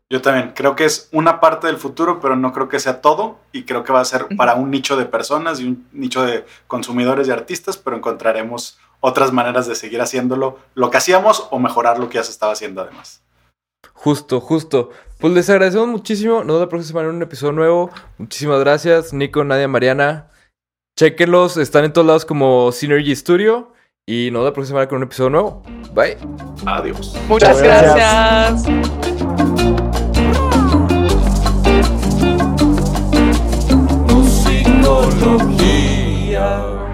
Yo también creo que es una parte del futuro, pero no creo que sea todo. Y creo que va a ser para un nicho de personas y un nicho de consumidores y artistas, pero encontraremos otras maneras de seguir haciéndolo, lo que hacíamos o mejorar lo que ya se estaba haciendo además. Justo, justo. Pues les agradecemos muchísimo. Nos vemos la próxima semana en un episodio nuevo. Muchísimas gracias, Nico, Nadia, Mariana. Chequenlos, están en todos lados como Synergy Studio. Y nos vemos la próxima semana con un episodio nuevo. Bye. Adiós. Muchas Gracias. gracias. musicología.